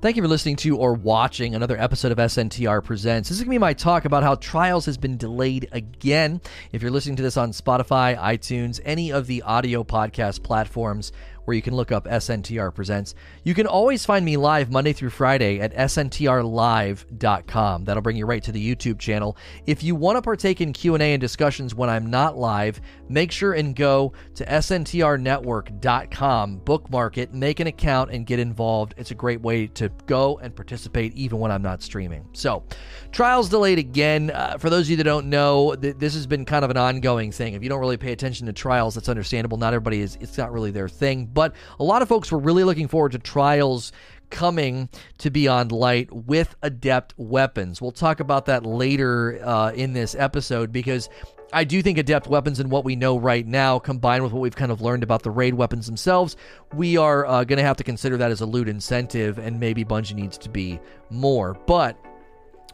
Thank you for listening to or watching another episode of SNTR Presents. This is going to be my talk about how Trials has been delayed again. If you're listening to this on Spotify, iTunes, any of the audio podcast platforms, where you can look up SNTR Presents. You can always find me live Monday through Friday at sntrlive.com. That'll bring you right to the YouTube channel. If you want to partake in Q&A and discussions when I'm not live, make sure and go to sntrnetwork.com, bookmark it, make an account and get involved. It's a great way to go and participate even when I'm not streaming. So, trials delayed again. Uh, for those of you that don't know, th- this has been kind of an ongoing thing. If you don't really pay attention to trials, that's understandable. Not everybody is it's not really their thing but a lot of folks were really looking forward to trials coming to Beyond Light with adept weapons. We'll talk about that later uh, in this episode because I do think adept weapons and what we know right now, combined with what we've kind of learned about the raid weapons themselves, we are uh, going to have to consider that as a loot incentive, and maybe Bungie needs to be more. But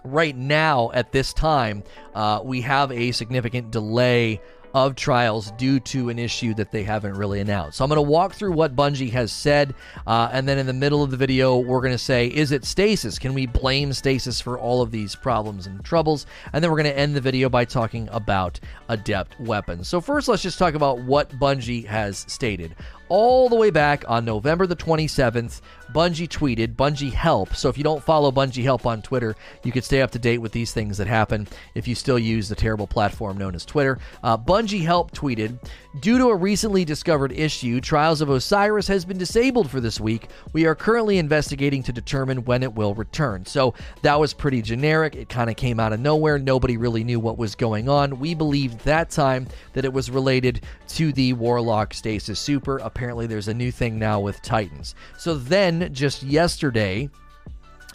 right now, at this time, uh, we have a significant delay of trials due to an issue that they haven't really announced. So I'm going to walk through what Bungie has said, uh, and then in the middle of the video, we're going to say, is it stasis? Can we blame stasis for all of these problems and troubles? And then we're going to end the video by talking about adept weapons. So first, let's just talk about what Bungie has stated all the way back on November the 27th, Bungie tweeted Bungie Help. So if you don't follow Bungie Help on Twitter, you could stay up to date with these things that happen if you still use the terrible platform known as Twitter. Uh, Bungie Help tweeted Due to a recently discovered issue, Trials of Osiris has been disabled for this week. We are currently investigating to determine when it will return. So that was pretty generic. It kind of came out of nowhere. Nobody really knew what was going on. We believed that time that it was related to the Warlock Stasis Super. Apparently, there's a new thing now with Titans. So then, just yesterday,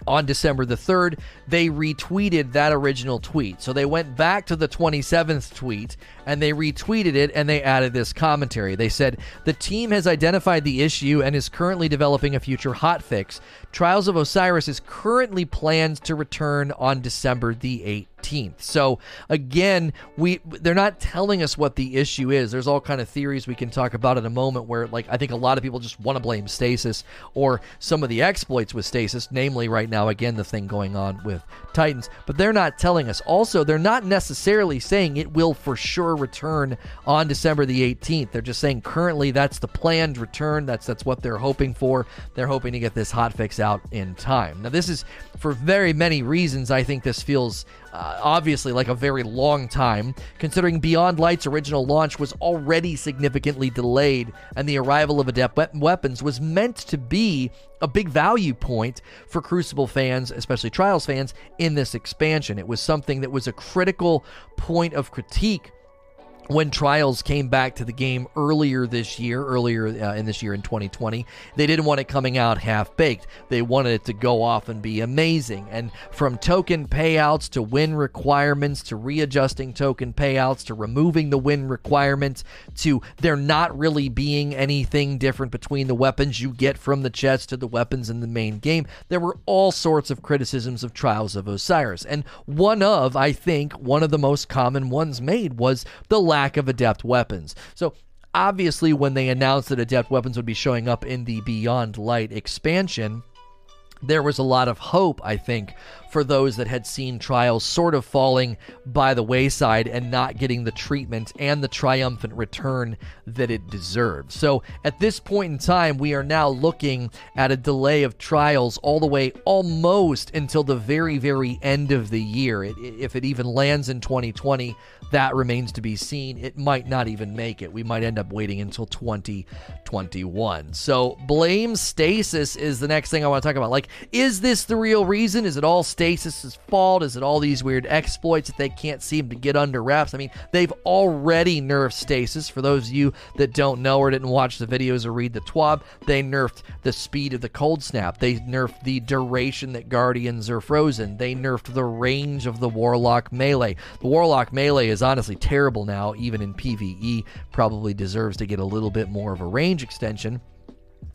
on December the 3rd, they retweeted that original tweet. So they went back to the 27th tweet and they retweeted it and they added this commentary. They said, The team has identified the issue and is currently developing a future hotfix. Trials of Osiris is currently planned to return on December the 18th. So again, we they're not telling us what the issue is. There's all kind of theories we can talk about in a moment where like I think a lot of people just want to blame stasis or some of the exploits with stasis, namely right now again the thing going on with Titans, but they're not telling us. Also, they're not necessarily saying it will for sure return on December the 18th. They're just saying currently that's the planned return. That's that's what they're hoping for. They're hoping to get this out in time. Now, this is for very many reasons. I think this feels uh, obviously like a very long time, considering Beyond Light's original launch was already significantly delayed, and the arrival of Adept Weapons was meant to be a big value point for Crucible fans, especially Trials fans, in this expansion. It was something that was a critical point of critique when Trials came back to the game earlier this year, earlier uh, in this year in 2020, they didn't want it coming out half baked. They wanted it to go off and be amazing. And from token payouts to win requirements to readjusting token payouts to removing the win requirements to there not really being anything different between the weapons you get from the chest to the weapons in the main game, there were all sorts of criticisms of Trials of Osiris. And one of, I think, one of the most common ones made was the lack of adept weapons. So obviously, when they announced that adept weapons would be showing up in the Beyond Light expansion, there was a lot of hope, I think, for those that had seen trials sort of falling by the wayside and not getting the treatment and the triumphant return that it deserved. So at this point in time, we are now looking at a delay of trials all the way almost until the very, very end of the year. It, if it even lands in 2020, that remains to be seen. It might not even make it. We might end up waiting until 2021. So blame stasis is the next thing I want to talk about. Like, is this the real reason? Is it all Stasis's fault? Is it all these weird exploits that they can't seem to get under wraps? I mean, they've already nerfed Stasis. For those of you that don't know or didn't watch the videos or read the TWAB, they nerfed the speed of the cold snap. They nerfed the duration that Guardians are frozen. They nerfed the range of the Warlock melee. The Warlock melee is honestly terrible now, even in PvE. Probably deserves to get a little bit more of a range extension.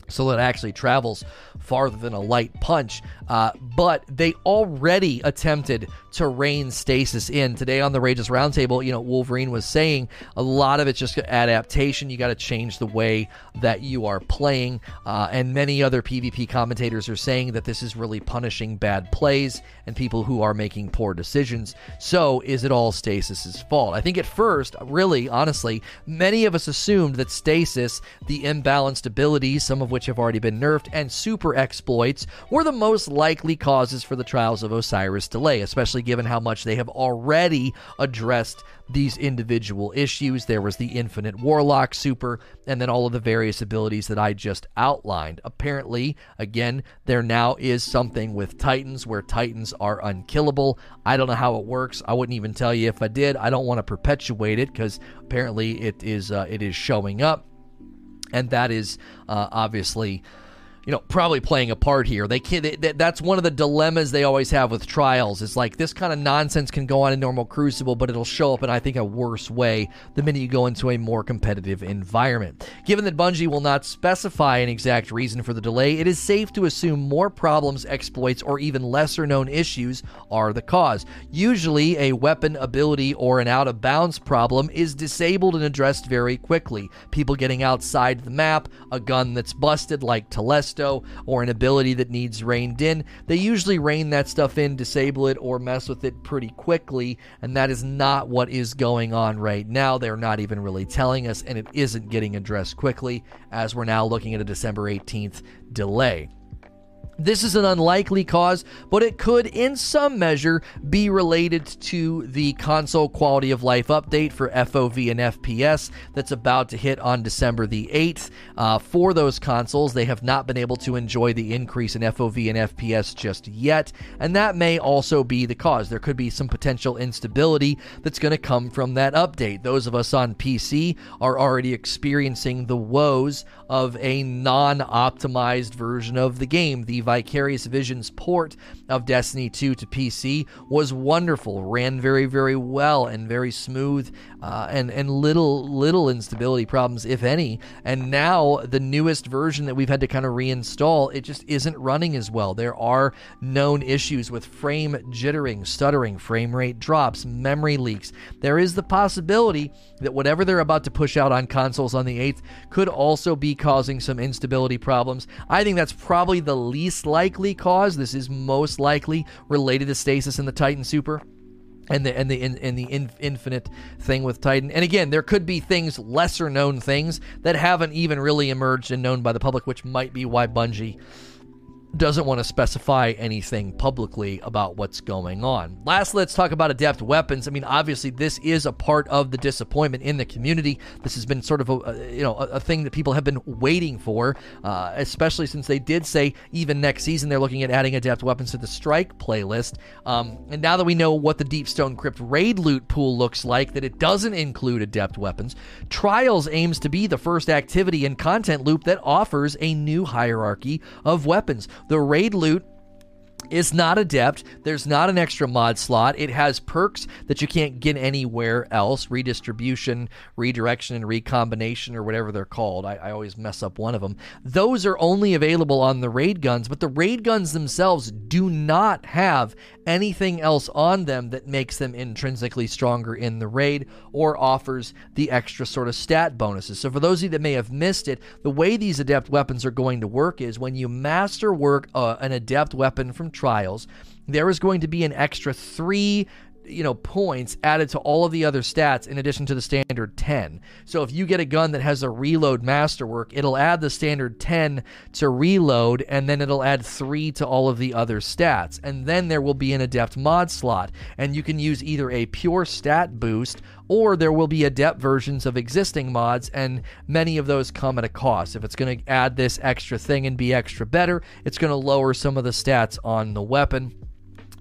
So that it actually travels farther than a light punch. Uh, but they already attempted to rein stasis in. Today on the Rageous Roundtable, you know, Wolverine was saying a lot of it's just adaptation. You got to change the way that you are playing. Uh, and many other PvP commentators are saying that this is really punishing bad plays and people who are making poor decisions. So is it all Stasis's fault? I think at first, really, honestly, many of us assumed that Stasis, the imbalanced abilities, some of which have already been nerfed, and super exploits were the most likely causes for the Trials of Osiris delay, especially given how much they have already addressed these individual issues. There was the Infinite Warlock super, and then all of the various abilities that I just outlined. Apparently, again, there now is something with Titans where Titans are unkillable. I don't know how it works. I wouldn't even tell you if I did. I don't want to perpetuate it because apparently it is uh, it is showing up, and that is uh, obviously you know, probably playing a part here. They can't. They, that's one of the dilemmas they always have with trials. It's like this kind of nonsense can go on in normal Crucible, but it'll show up in I think a worse way the minute you go into a more competitive environment. Given that Bungie will not specify an exact reason for the delay, it is safe to assume more problems, exploits, or even lesser known issues are the cause. Usually, a weapon ability or an out of bounds problem is disabled and addressed very quickly. People getting outside the map, a gun that's busted like Or an ability that needs reined in, they usually rein that stuff in, disable it, or mess with it pretty quickly. And that is not what is going on right now. They're not even really telling us, and it isn't getting addressed quickly as we're now looking at a December 18th delay. This is an unlikely cause, but it could, in some measure, be related to the console quality of life update for FOV and FPS that's about to hit on December the 8th. Uh, for those consoles, they have not been able to enjoy the increase in FOV and FPS just yet, and that may also be the cause. There could be some potential instability that's going to come from that update. Those of us on PC are already experiencing the woes of a non optimized version of the game. The Vicarious Visions port of Destiny 2 to PC was wonderful, ran very, very well and very smooth, uh, and and little little instability problems, if any. And now the newest version that we've had to kind of reinstall, it just isn't running as well. There are known issues with frame jittering, stuttering, frame rate drops, memory leaks. There is the possibility that whatever they're about to push out on consoles on the 8th could also be causing some instability problems. I think that's probably the least likely cause. This is most likely related to stasis in the Titan Super and the and the and the in, infinite thing with Titan. And again, there could be things lesser known things that haven't even really emerged and known by the public, which might be why Bungie doesn't want to specify anything publicly about what's going on. Last, let's talk about adept weapons. I mean, obviously, this is a part of the disappointment in the community. This has been sort of a, you know a, a thing that people have been waiting for, uh, especially since they did say even next season they're looking at adding adept weapons to the strike playlist. Um, and now that we know what the Deepstone Crypt raid loot pool looks like, that it doesn't include adept weapons, Trials aims to be the first activity and content loop that offers a new hierarchy of weapons. The raid loot is not adept. There's not an extra mod slot. It has perks that you can't get anywhere else redistribution, redirection, and recombination, or whatever they're called. I, I, always mess up one of them. Those are only available on the raid guns, but the raid guns themselves do not have anything else on them that makes them intrinsically stronger in the raid or offers the extra sort of stat bonuses. So, for those of you that may have missed it, the way these adept weapons are going to work is when you master work uh, an adept weapon from trials, there is going to be an extra three you know points added to all of the other stats in addition to the standard 10. So if you get a gun that has a reload masterwork, it'll add the standard 10 to reload and then it'll add 3 to all of the other stats. And then there will be an adept mod slot and you can use either a pure stat boost or there will be adept versions of existing mods and many of those come at a cost. If it's going to add this extra thing and be extra better, it's going to lower some of the stats on the weapon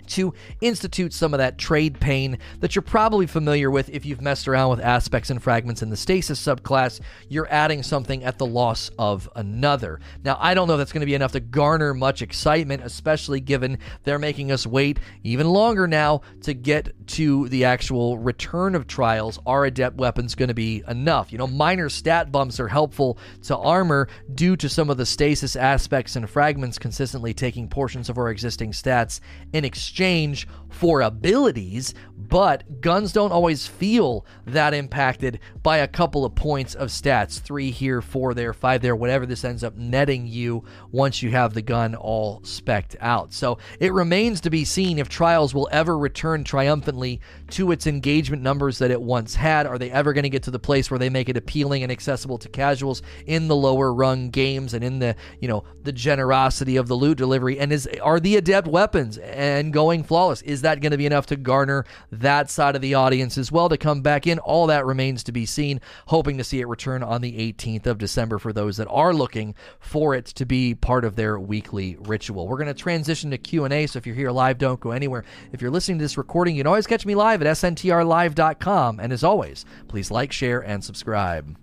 to institute some of that trade pain that you're probably familiar with if you've messed around with aspects and fragments in the stasis subclass. You're adding something at the loss of another. Now, I don't know if that's going to be enough to garner much excitement, especially given they're making us wait even longer now to get to the actual return of trials. Are adept weapons going to be enough? You know, minor stat bumps are helpful to armor due to some of the stasis aspects and fragments consistently taking portions of our existing stats in exchange exchange for abilities, but guns don't always feel that impacted by a couple of points of stats three here, four there, five there, whatever this ends up netting you once you have the gun all specked out. So it remains to be seen if Trials will ever return triumphantly to its engagement numbers that it once had. Are they ever going to get to the place where they make it appealing and accessible to casuals in the lower rung games and in the, you know, the generosity of the loot delivery? And is are the adept weapons and going flawless? Is that going to be enough to garner that side of the audience as well to come back in? All that remains to be seen. Hoping to see it return on the 18th of December for those that are looking for it to be part of their weekly ritual. We're going to transition to Q&A, so if you're here live, don't go anywhere. If you're listening to this recording, you can always catch me live at sntrlive.com. And as always, please like, share, and subscribe.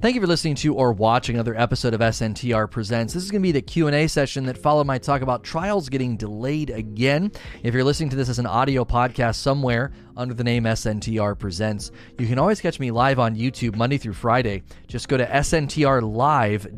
Thank you for listening to or watching another episode of SNTR Presents. This is going to be the Q&A session that followed my talk about trials getting delayed again. If you're listening to this as an audio podcast somewhere under the name SNTR Presents, you can always catch me live on YouTube Monday through Friday. Just go to sntrlive.com.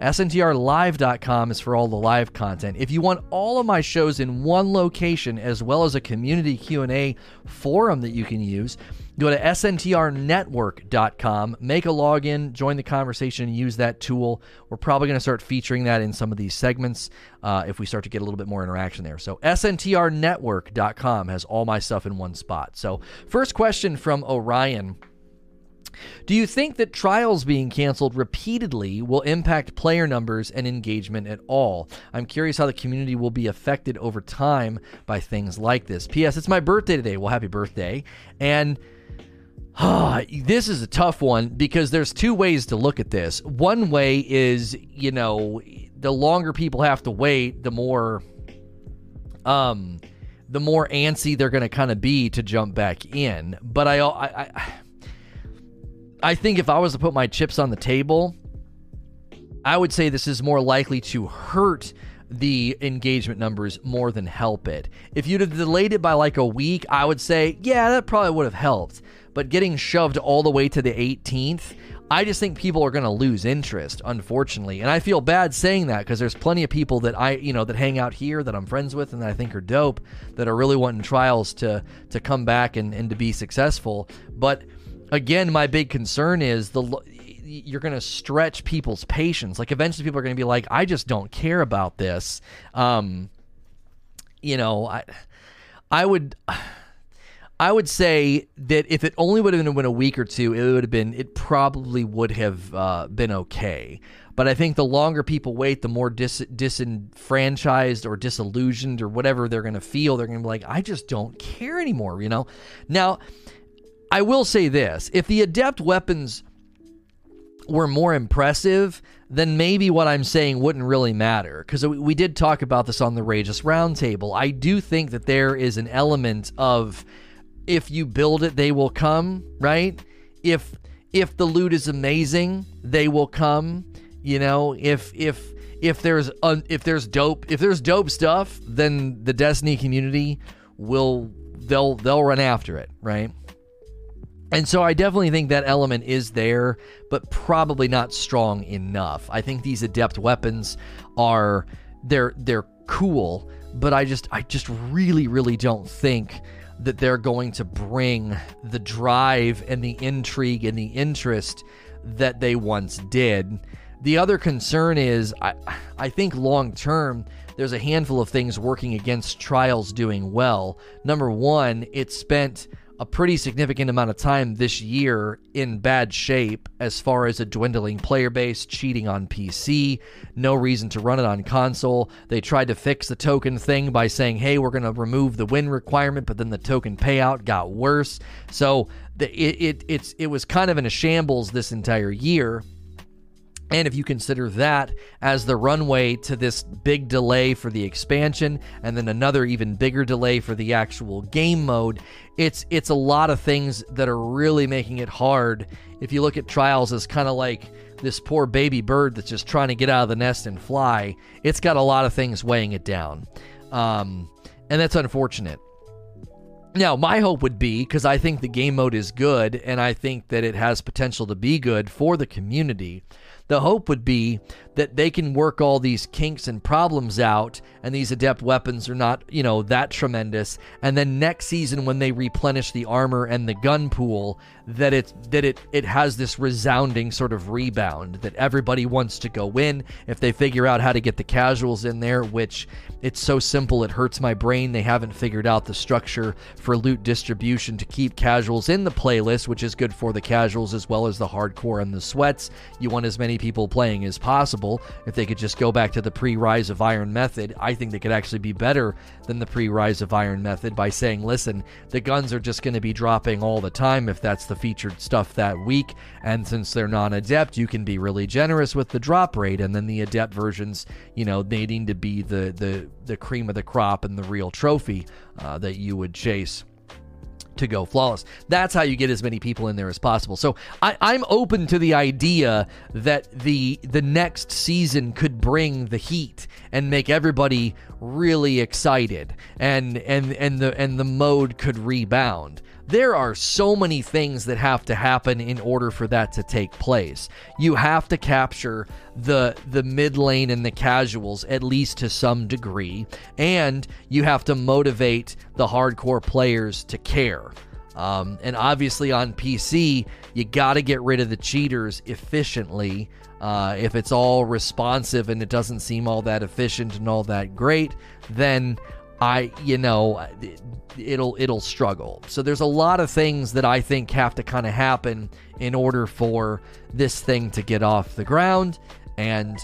SNTRlive.com is for all the live content. If you want all of my shows in one location as well as a community Q&A forum that you can use, Go to sntrnetwork.com, make a login, join the conversation, and use that tool. We're probably going to start featuring that in some of these segments uh, if we start to get a little bit more interaction there. So, sntrnetwork.com has all my stuff in one spot. So, first question from Orion. Do you think that trials being canceled repeatedly will impact player numbers and engagement at all? I'm curious how the community will be affected over time by things like this. P.S. It's my birthday today. Well, happy birthday. And this is a tough one because there's two ways to look at this. One way is, you know, the longer people have to wait, the more um the more antsy they're going to kind of be to jump back in. But I, I I I think if I was to put my chips on the table, I would say this is more likely to hurt the engagement numbers more than help it. If you'd have delayed it by like a week, I would say, yeah, that probably would have helped but getting shoved all the way to the 18th, I just think people are going to lose interest, unfortunately. And I feel bad saying that because there's plenty of people that I, you know, that hang out here that I'm friends with and that I think are dope that are really wanting trials to to come back and, and to be successful. But again, my big concern is the you're going to stretch people's patience. Like eventually people are going to be like, I just don't care about this. Um, you know, I I would I would say that if it only would have been a week or two, it would have been, it probably would have uh, been okay. But I think the longer people wait, the more dis- disenfranchised or disillusioned or whatever they're going to feel. They're going to be like, I just don't care anymore, you know? Now, I will say this if the adept weapons were more impressive, then maybe what I'm saying wouldn't really matter. Because we did talk about this on the Rageous Roundtable. I do think that there is an element of if you build it, they will come, right? If if the loot is amazing, they will come. You know, if if if there's un, if there's dope if there's dope stuff, then the Destiny community will they'll they'll run after it, right? And so I definitely think that element is there, but probably not strong enough. I think these adept weapons are they're they're cool, but I just I just really really don't think that they're going to bring the drive and the intrigue and the interest that they once did. The other concern is I, I think long term, there's a handful of things working against Trials doing well. Number one, it spent a pretty significant amount of time this year in bad shape as far as a dwindling player base, cheating on PC, no reason to run it on console. They tried to fix the token thing by saying, hey, we're going to remove the win requirement, but then the token payout got worse. So the, it, it, it's, it was kind of in a shambles this entire year. And if you consider that as the runway to this big delay for the expansion and then another even bigger delay for the actual game mode, it's it's a lot of things that are really making it hard. If you look at Trials as kind of like this poor baby bird that's just trying to get out of the nest and fly, it's got a lot of things weighing it down. Um, and that's unfortunate. Now, my hope would be because I think the game mode is good and I think that it has potential to be good for the community the hope would be that they can work all these kinks and problems out and these adept weapons are not, you know, that tremendous. And then next season when they replenish the armor and the gun pool, that it that it it has this resounding sort of rebound that everybody wants to go in if they figure out how to get the casuals in there, which it's so simple it hurts my brain they haven't figured out the structure for loot distribution to keep casuals in the playlist, which is good for the casuals as well as the hardcore and the sweats. You want as many people playing as possible. If they could just go back to the pre-Rise of Iron method, I think they could actually be better than the pre-Rise of Iron method by saying, "Listen, the guns are just going to be dropping all the time if that's the the featured stuff that week. And since they're non adept, you can be really generous with the drop rate. And then the adept versions, you know, needing to be the, the, the cream of the crop and the real trophy uh, that you would chase to go flawless. That's how you get as many people in there as possible. So I, am open to the idea that the the next season could bring the heat and make everybody really excited, and and and the and the mode could rebound. There are so many things that have to happen in order for that to take place. You have to capture the the mid lane and the casuals at least to some degree, and you have to motivate the hardcore players to care. Um, and obviously on PC, you got to get rid of the cheaters efficiently. Uh, if it's all responsive and it doesn't seem all that efficient and all that great, then I, you know, it'll it'll struggle. So there's a lot of things that I think have to kind of happen in order for this thing to get off the ground and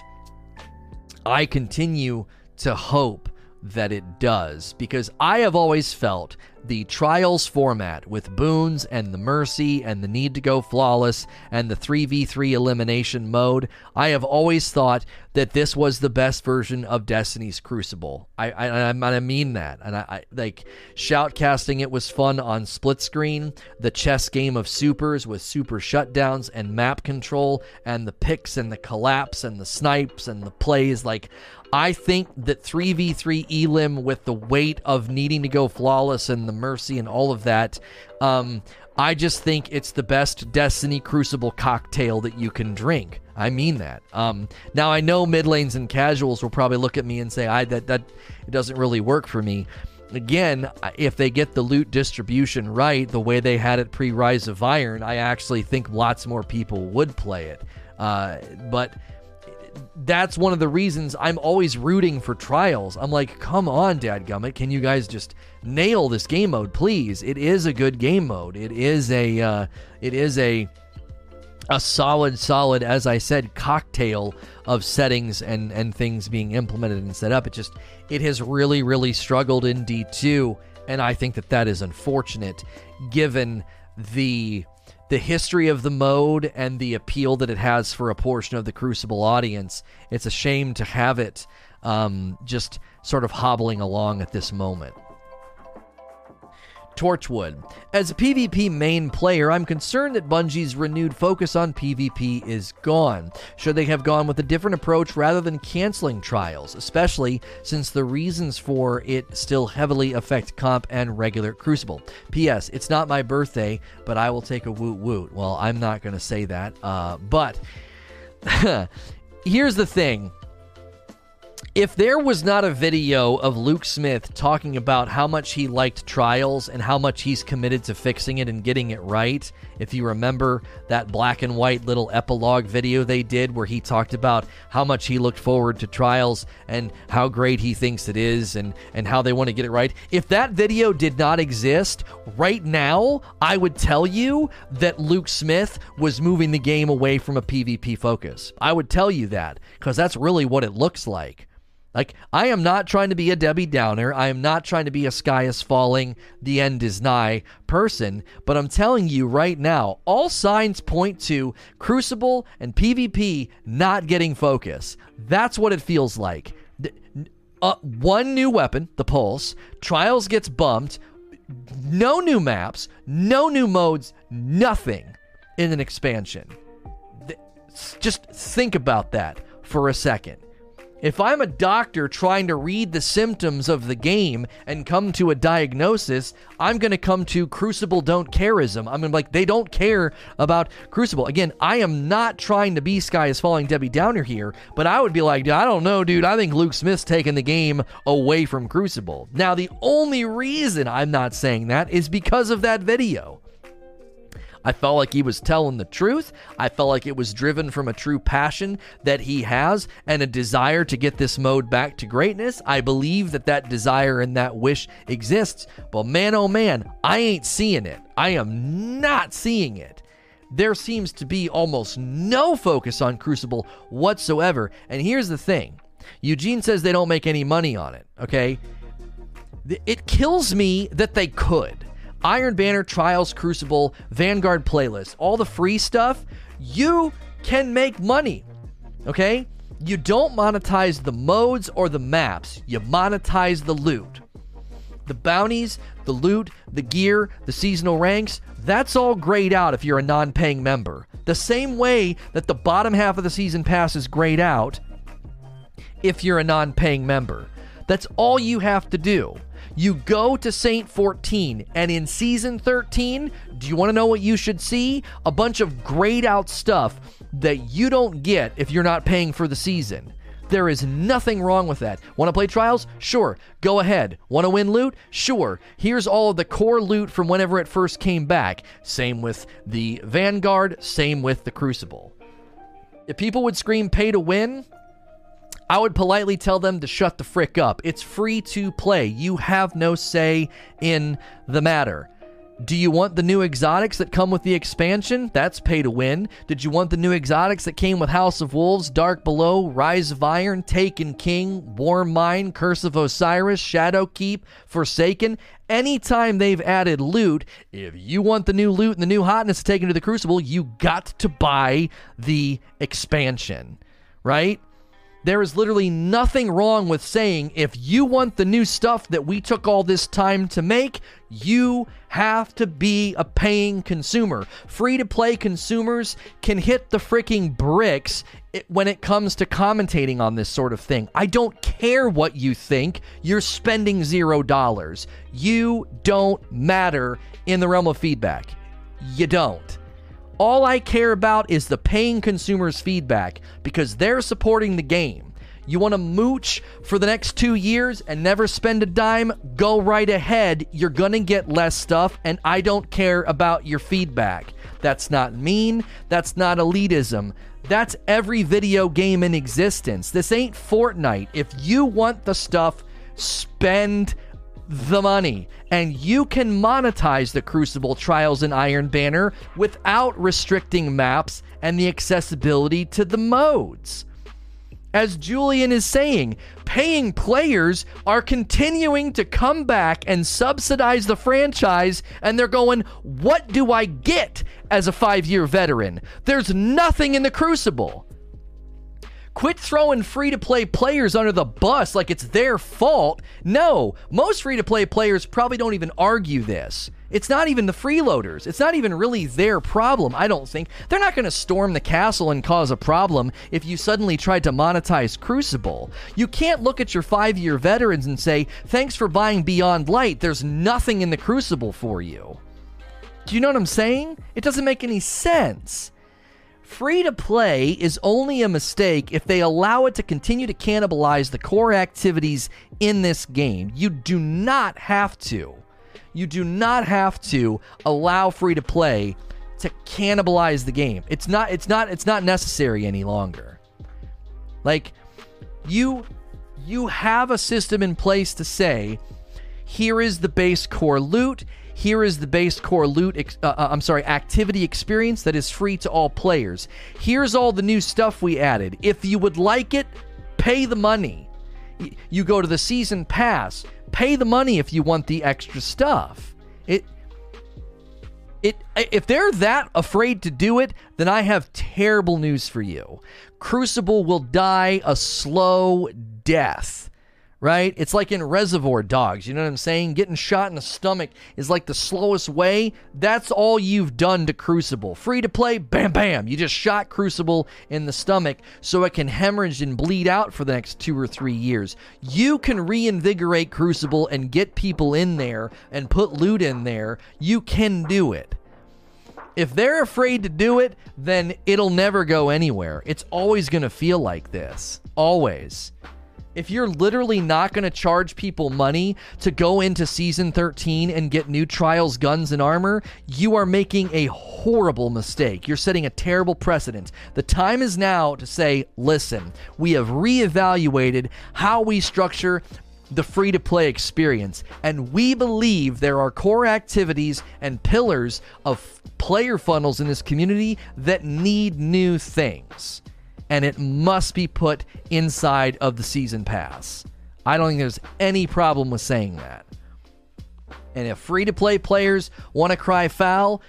I continue to hope that it does because I have always felt the trials format with boons and the mercy and the need to go flawless and the 3v3 elimination mode, I have always thought that this was the best version of Destiny's Crucible. I I, I mean that, and I, I like shoutcasting. It was fun on split screen. The chess game of supers with super shutdowns and map control and the picks and the collapse and the snipes and the plays. Like I think that 3v3 elim with the weight of needing to go flawless and the mercy and all of that. Um, I just think it's the best Destiny Crucible cocktail that you can drink. I mean that. Um, now I know mid lanes and casuals will probably look at me and say, "I that that it doesn't really work for me." Again, if they get the loot distribution right, the way they had it pre Rise of Iron, I actually think lots more people would play it. Uh, but that's one of the reasons I'm always rooting for trials. I'm like, come on, Dad Gummit, can you guys just nail this game mode, please? It is a good game mode. It is a, uh, it is a, a solid, solid, as I said, cocktail of settings and and things being implemented and set up. It just, it has really, really struggled in D2, and I think that that is unfortunate, given the the history of the mode and the appeal that it has for a portion of the Crucible audience, it's a shame to have it um, just sort of hobbling along at this moment. Torchwood. As a PvP main player, I'm concerned that Bungie's renewed focus on PvP is gone. Should they have gone with a different approach rather than canceling trials, especially since the reasons for it still heavily affect comp and regular Crucible? P.S. It's not my birthday, but I will take a woot woot. Well, I'm not going to say that, uh, but here's the thing if there was not a video of Luke Smith talking about how much he liked Trials and how much he's committed to fixing it and getting it right, if you remember that black and white little epilogue video they did where he talked about how much he looked forward to Trials and how great he thinks it is and, and how they want to get it right, if that video did not exist right now, I would tell you that Luke Smith was moving the game away from a PvP focus. I would tell you that because that's really what it looks like. Like, I am not trying to be a Debbie Downer. I am not trying to be a sky is falling, the end is nigh person. But I'm telling you right now, all signs point to Crucible and PvP not getting focus. That's what it feels like. Uh, one new weapon, the Pulse. Trials gets bumped. No new maps, no new modes, nothing in an expansion. Just think about that for a second. If I'm a doctor trying to read the symptoms of the game and come to a diagnosis, I'm going to come to Crucible don't careism. I'm mean, like, they don't care about Crucible. Again, I am not trying to be Sky is Falling Debbie Downer here, but I would be like, I don't know, dude. I think Luke Smith's taking the game away from Crucible. Now, the only reason I'm not saying that is because of that video. I felt like he was telling the truth. I felt like it was driven from a true passion that he has and a desire to get this mode back to greatness. I believe that that desire and that wish exists. But man, oh man, I ain't seeing it. I am not seeing it. There seems to be almost no focus on Crucible whatsoever. And here's the thing Eugene says they don't make any money on it, okay? It kills me that they could. Iron Banner, Trials, Crucible, Vanguard playlist, all the free stuff, you can make money. Okay? You don't monetize the modes or the maps, you monetize the loot. The bounties, the loot, the gear, the seasonal ranks, that's all grayed out if you're a non paying member. The same way that the bottom half of the season pass is grayed out if you're a non paying member. That's all you have to do. You go to Saint 14, and in season 13, do you want to know what you should see? A bunch of grayed out stuff that you don't get if you're not paying for the season. There is nothing wrong with that. Want to play trials? Sure. Go ahead. Want to win loot? Sure. Here's all of the core loot from whenever it first came back. Same with the Vanguard, same with the Crucible. If people would scream pay to win, I would politely tell them to shut the frick up. It's free to play. You have no say in the matter. Do you want the new exotics that come with the expansion? That's pay to win. Did you want the new exotics that came with House of Wolves, Dark Below, Rise of Iron, Taken King, Warmind, Curse of Osiris, Shadow Keep, Forsaken? Anytime they've added loot, if you want the new loot and the new hotness taken to the Crucible, you got to buy the expansion, right? There is literally nothing wrong with saying if you want the new stuff that we took all this time to make, you have to be a paying consumer. Free to play consumers can hit the freaking bricks when it comes to commentating on this sort of thing. I don't care what you think, you're spending zero dollars. You don't matter in the realm of feedback. You don't. All I care about is the paying consumers' feedback because they're supporting the game. You want to mooch for the next two years and never spend a dime? Go right ahead. You're going to get less stuff, and I don't care about your feedback. That's not mean. That's not elitism. That's every video game in existence. This ain't Fortnite. If you want the stuff, spend the money. And you can monetize the Crucible Trials and Iron Banner without restricting maps and the accessibility to the modes. As Julian is saying, paying players are continuing to come back and subsidize the franchise, and they're going, What do I get as a five year veteran? There's nothing in the Crucible. Quit throwing free to play players under the bus like it's their fault. No, most free to play players probably don't even argue this. It's not even the freeloaders. It's not even really their problem, I don't think. They're not going to storm the castle and cause a problem if you suddenly tried to monetize Crucible. You can't look at your five year veterans and say, thanks for buying Beyond Light, there's nothing in the Crucible for you. Do you know what I'm saying? It doesn't make any sense. Free to play is only a mistake if they allow it to continue to cannibalize the core activities in this game. You do not have to. You do not have to allow free to play to cannibalize the game. It's not it's not it's not necessary any longer. Like you you have a system in place to say here is the base core loot here is the base core loot, uh, uh, I'm sorry, activity experience that is free to all players. Here's all the new stuff we added. If you would like it, pay the money. You go to the season pass, pay the money if you want the extra stuff. It it if they're that afraid to do it, then I have terrible news for you. Crucible will die a slow death right? It's like in Reservoir Dogs. You know what I'm saying? Getting shot in the stomach is like the slowest way. That's all you've done to Crucible. Free to play, bam, bam. You just shot Crucible in the stomach so it can hemorrhage and bleed out for the next two or three years. You can reinvigorate Crucible and get people in there and put loot in there. You can do it. If they're afraid to do it, then it'll never go anywhere. It's always going to feel like this. Always. If you're literally not going to charge people money to go into season 13 and get new trials, guns, and armor, you are making a horrible mistake. You're setting a terrible precedent. The time is now to say, listen, we have reevaluated how we structure the free to play experience, and we believe there are core activities and pillars of player funnels in this community that need new things and it must be put inside of the season pass. I don't think there's any problem with saying that. And if free to play players want to cry foul,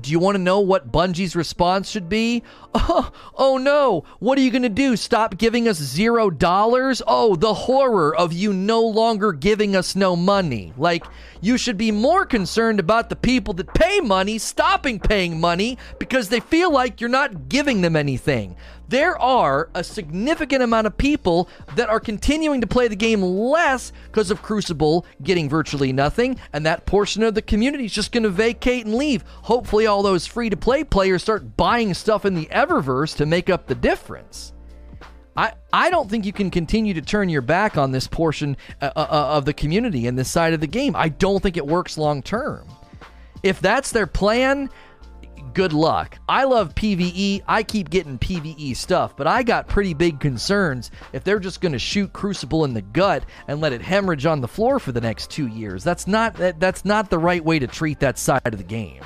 do you want to know what Bungie's response should be? Oh, oh no, what are you going to do? Stop giving us zero dollars? Oh, the horror of you no longer giving us no money. Like, you should be more concerned about the people that pay money stopping paying money because they feel like you're not giving them anything there are a significant amount of people that are continuing to play the game less because of Crucible getting virtually nothing, and that portion of the community is just going to vacate and leave. Hopefully, all those free to play players start buying stuff in the Eververse to make up the difference. I, I don't think you can continue to turn your back on this portion uh, uh, uh of the community and this side of the game. I don't think it works long term. If that's their plan, good luck. I love PvE. I keep getting PvE stuff, but I got pretty big concerns if they're just going to shoot Crucible in the gut and let it hemorrhage on the floor for the next 2 years. That's not that, that's not the right way to treat that side of the game.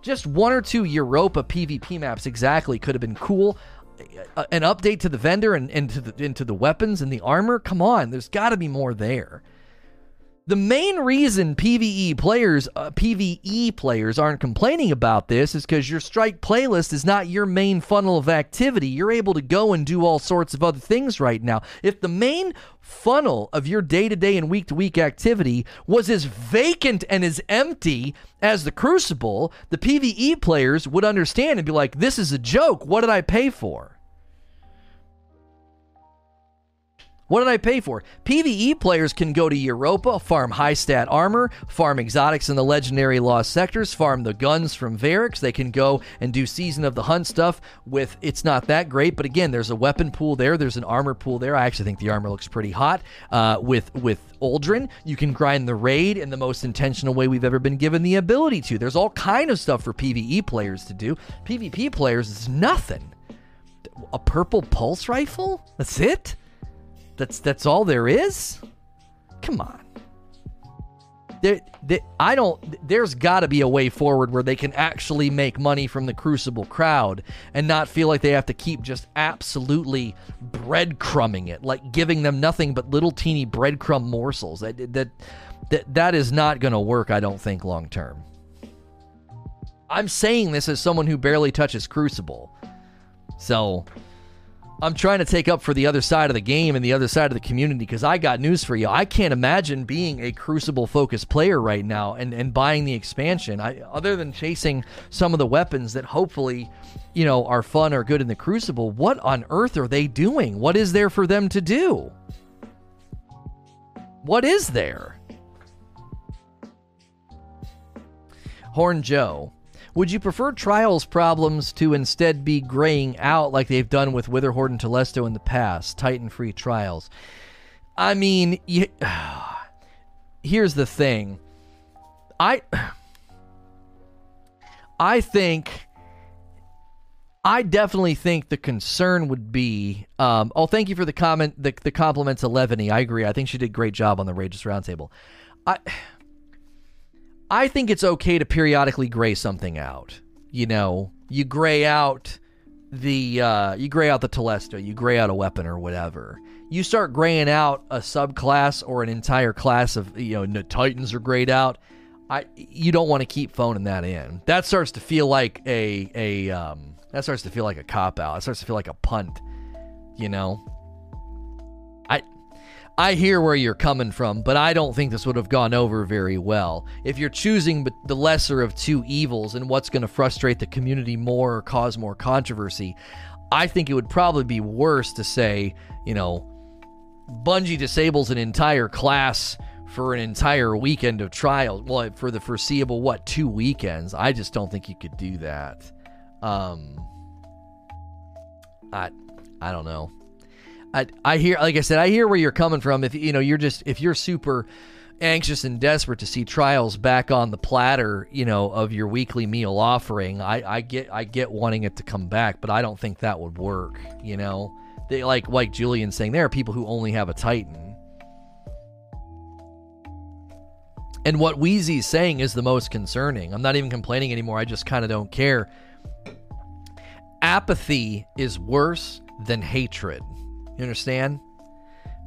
Just one or two Europa PvP maps exactly could have been cool. An update to the vendor and into the into the weapons and the armor. Come on, there's got to be more there. The main reason PvE players, uh, PvE players aren't complaining about this is because your strike playlist is not your main funnel of activity. You're able to go and do all sorts of other things right now. If the main funnel of your day to day and week to week activity was as vacant and as empty as the Crucible, the PvE players would understand and be like, this is a joke. What did I pay for? What did I pay for? PvE players can go to Europa, farm high stat armor, farm exotics in the legendary lost sectors, farm the guns from Variks. They can go and do season of the hunt stuff with it's not that great, but again, there's a weapon pool there, there's an armor pool there. I actually think the armor looks pretty hot. Uh, with with Uldren, you can grind the raid in the most intentional way we've ever been given the ability to. There's all kind of stuff for PvE players to do. PvP players is nothing. A purple pulse rifle? That's it? That's that's all there is. Come on. There, there, I don't. There's got to be a way forward where they can actually make money from the Crucible crowd and not feel like they have to keep just absolutely breadcrumbing it, like giving them nothing but little teeny breadcrumb morsels. That that that, that is not going to work. I don't think long term. I'm saying this as someone who barely touches Crucible, so I'm trying to take up for the other side of the game and the other side of the community because I got news for you. I can't imagine being a Crucible focused player right now and, and buying the expansion. I, other than chasing some of the weapons that hopefully, you know, are fun or good in the Crucible, what on earth are they doing? What is there for them to do? What is there? Horn Joe. Would you prefer Trials problems to instead be graying out like they've done with Witherhoard and Telesto in the past? Titan free Trials. I mean, you, here's the thing. I I think I definitely think the concern would be. Um, oh, thank you for the comment, the, the compliment to Levany. I agree. I think she did a great job on the Rageous Roundtable. I I think it's okay to periodically gray something out. You know, you gray out the uh, you gray out the Telesto, you gray out a weapon or whatever. you start graying out a subclass or an entire class of you know Titans are grayed out. I you don't want to keep phoning that in. That starts to feel like a a um, that starts to feel like a cop out. It starts to feel like a punt. You know. I hear where you're coming from, but I don't think this would have gone over very well. If you're choosing the lesser of two evils and what's going to frustrate the community more or cause more controversy, I think it would probably be worse to say, you know, Bungie disables an entire class for an entire weekend of trial. Well, for the foreseeable, what, two weekends? I just don't think you could do that. Um, I, I don't know. I, I hear, like I said, I hear where you're coming from. If you know, you're just if you're super anxious and desperate to see trials back on the platter, you know, of your weekly meal offering, I, I get, I get wanting it to come back, but I don't think that would work. You know, they like, like Julian saying, there are people who only have a Titan. And what Wheezy's saying is the most concerning. I'm not even complaining anymore. I just kind of don't care. Apathy is worse than hatred. You understand?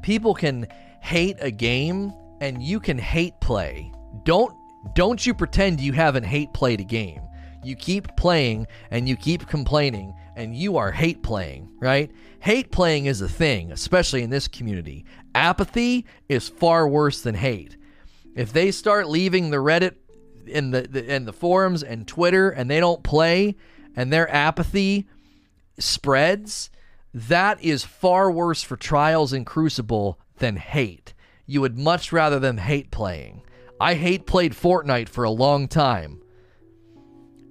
People can hate a game and you can hate play. Don't don't you pretend you haven't hate played a game. You keep playing and you keep complaining and you are hate playing, right? Hate playing is a thing, especially in this community. Apathy is far worse than hate. If they start leaving the Reddit in the, the in the forums and Twitter and they don't play and their apathy spreads, that is far worse for Trials and Crucible than hate. You would much rather them hate playing. I hate played Fortnite for a long time.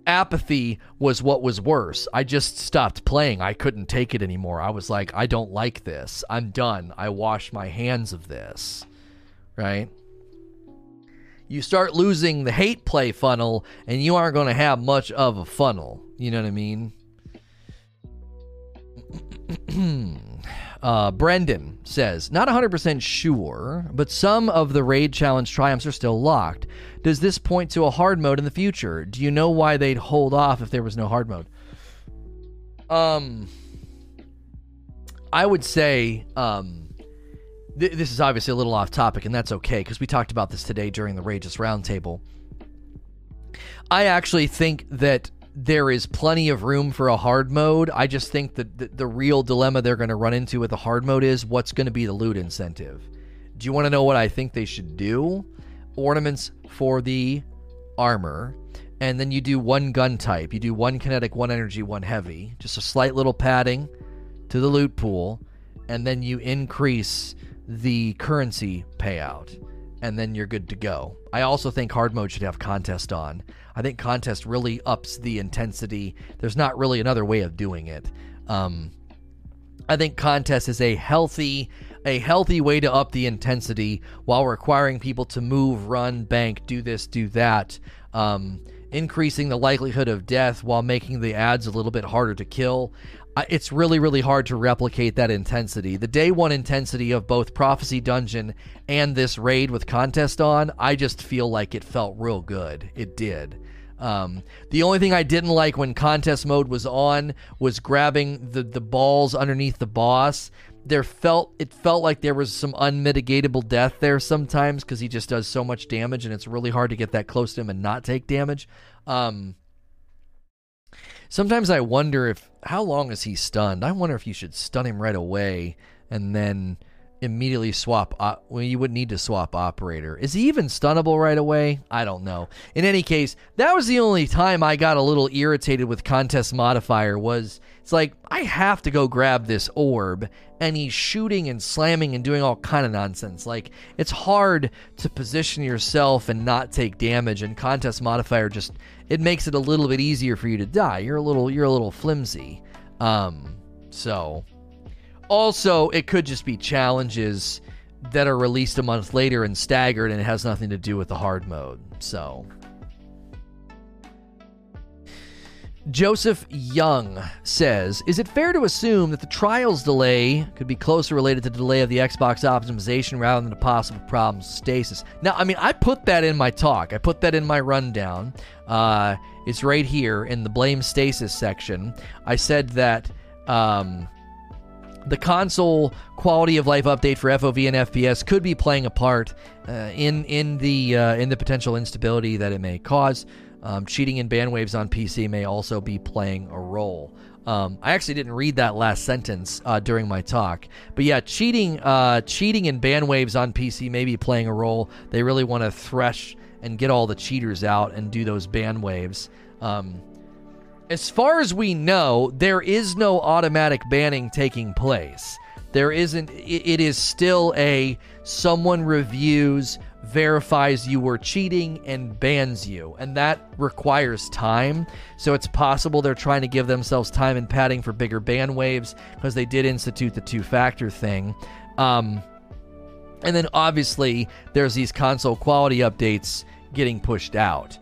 Apathy was what was worse. I just stopped playing. I couldn't take it anymore. I was like, I don't like this. I'm done. I wash my hands of this. Right? You start losing the hate play funnel, and you aren't going to have much of a funnel. You know what I mean? uh, Brendan says, not 100% sure, but some of the raid challenge triumphs are still locked. Does this point to a hard mode in the future? Do you know why they'd hold off if there was no hard mode? Um, I would say, um, th- this is obviously a little off topic, and that's okay because we talked about this today during the Rageous Roundtable. I actually think that there is plenty of room for a hard mode. I just think that the, the real dilemma they're going to run into with the hard mode is what's going to be the loot incentive. Do you want to know what I think they should do? Ornaments for the armor, and then you do one gun type. You do one kinetic, one energy, one heavy. Just a slight little padding to the loot pool, and then you increase the currency payout, and then you're good to go. I also think hard mode should have contest on. I think contest really ups the intensity. There's not really another way of doing it. Um, I think contest is a healthy a healthy way to up the intensity while requiring people to move, run, bank, do this, do that, um, increasing the likelihood of death while making the ads a little bit harder to kill. It's really, really hard to replicate that intensity. The day one intensity of both Prophecy Dungeon and this raid with contest on, I just feel like it felt real good. It did. Um, the only thing I didn't like when contest mode was on was grabbing the, the balls underneath the boss. There felt it felt like there was some unmitigatable death there sometimes because he just does so much damage and it's really hard to get that close to him and not take damage. Um, sometimes I wonder if how long is he stunned? I wonder if you should stun him right away and then immediately swap op- well you would need to swap operator. Is he even stunnable right away? I don't know. In any case that was the only time i got a little irritated with contest modifier was it's like i have to go grab this orb and he's shooting and slamming and doing all kind of nonsense. Like it's hard to position yourself and not take damage and contest modifier just it makes it a little bit easier for you to die. You're a little you're a little flimsy. Um so also, it could just be challenges that are released a month later and staggered, and it has nothing to do with the hard mode. So. Joseph Young says, Is it fair to assume that the trials delay could be closer related to the delay of the Xbox optimization rather than the possible problems with stasis? Now, I mean, I put that in my talk. I put that in my rundown. Uh, it's right here in the blame stasis section. I said that um, the console quality of life update for FOV and FPS could be playing a part uh, in in the uh, in the potential instability that it may cause. Um, cheating in band waves on PC may also be playing a role. Um, I actually didn't read that last sentence uh, during my talk, but yeah, cheating, uh, cheating in band waves on PC may be playing a role. They really want to thresh and get all the cheaters out and do those band waves. Um, as far as we know, there is no automatic banning taking place. There isn't. It is still a someone reviews verifies you were cheating and bans you. And that requires time. So it's possible they're trying to give themselves time and padding for bigger ban waves because they did institute the two factor thing. Um, and then obviously there's these console quality updates getting pushed out.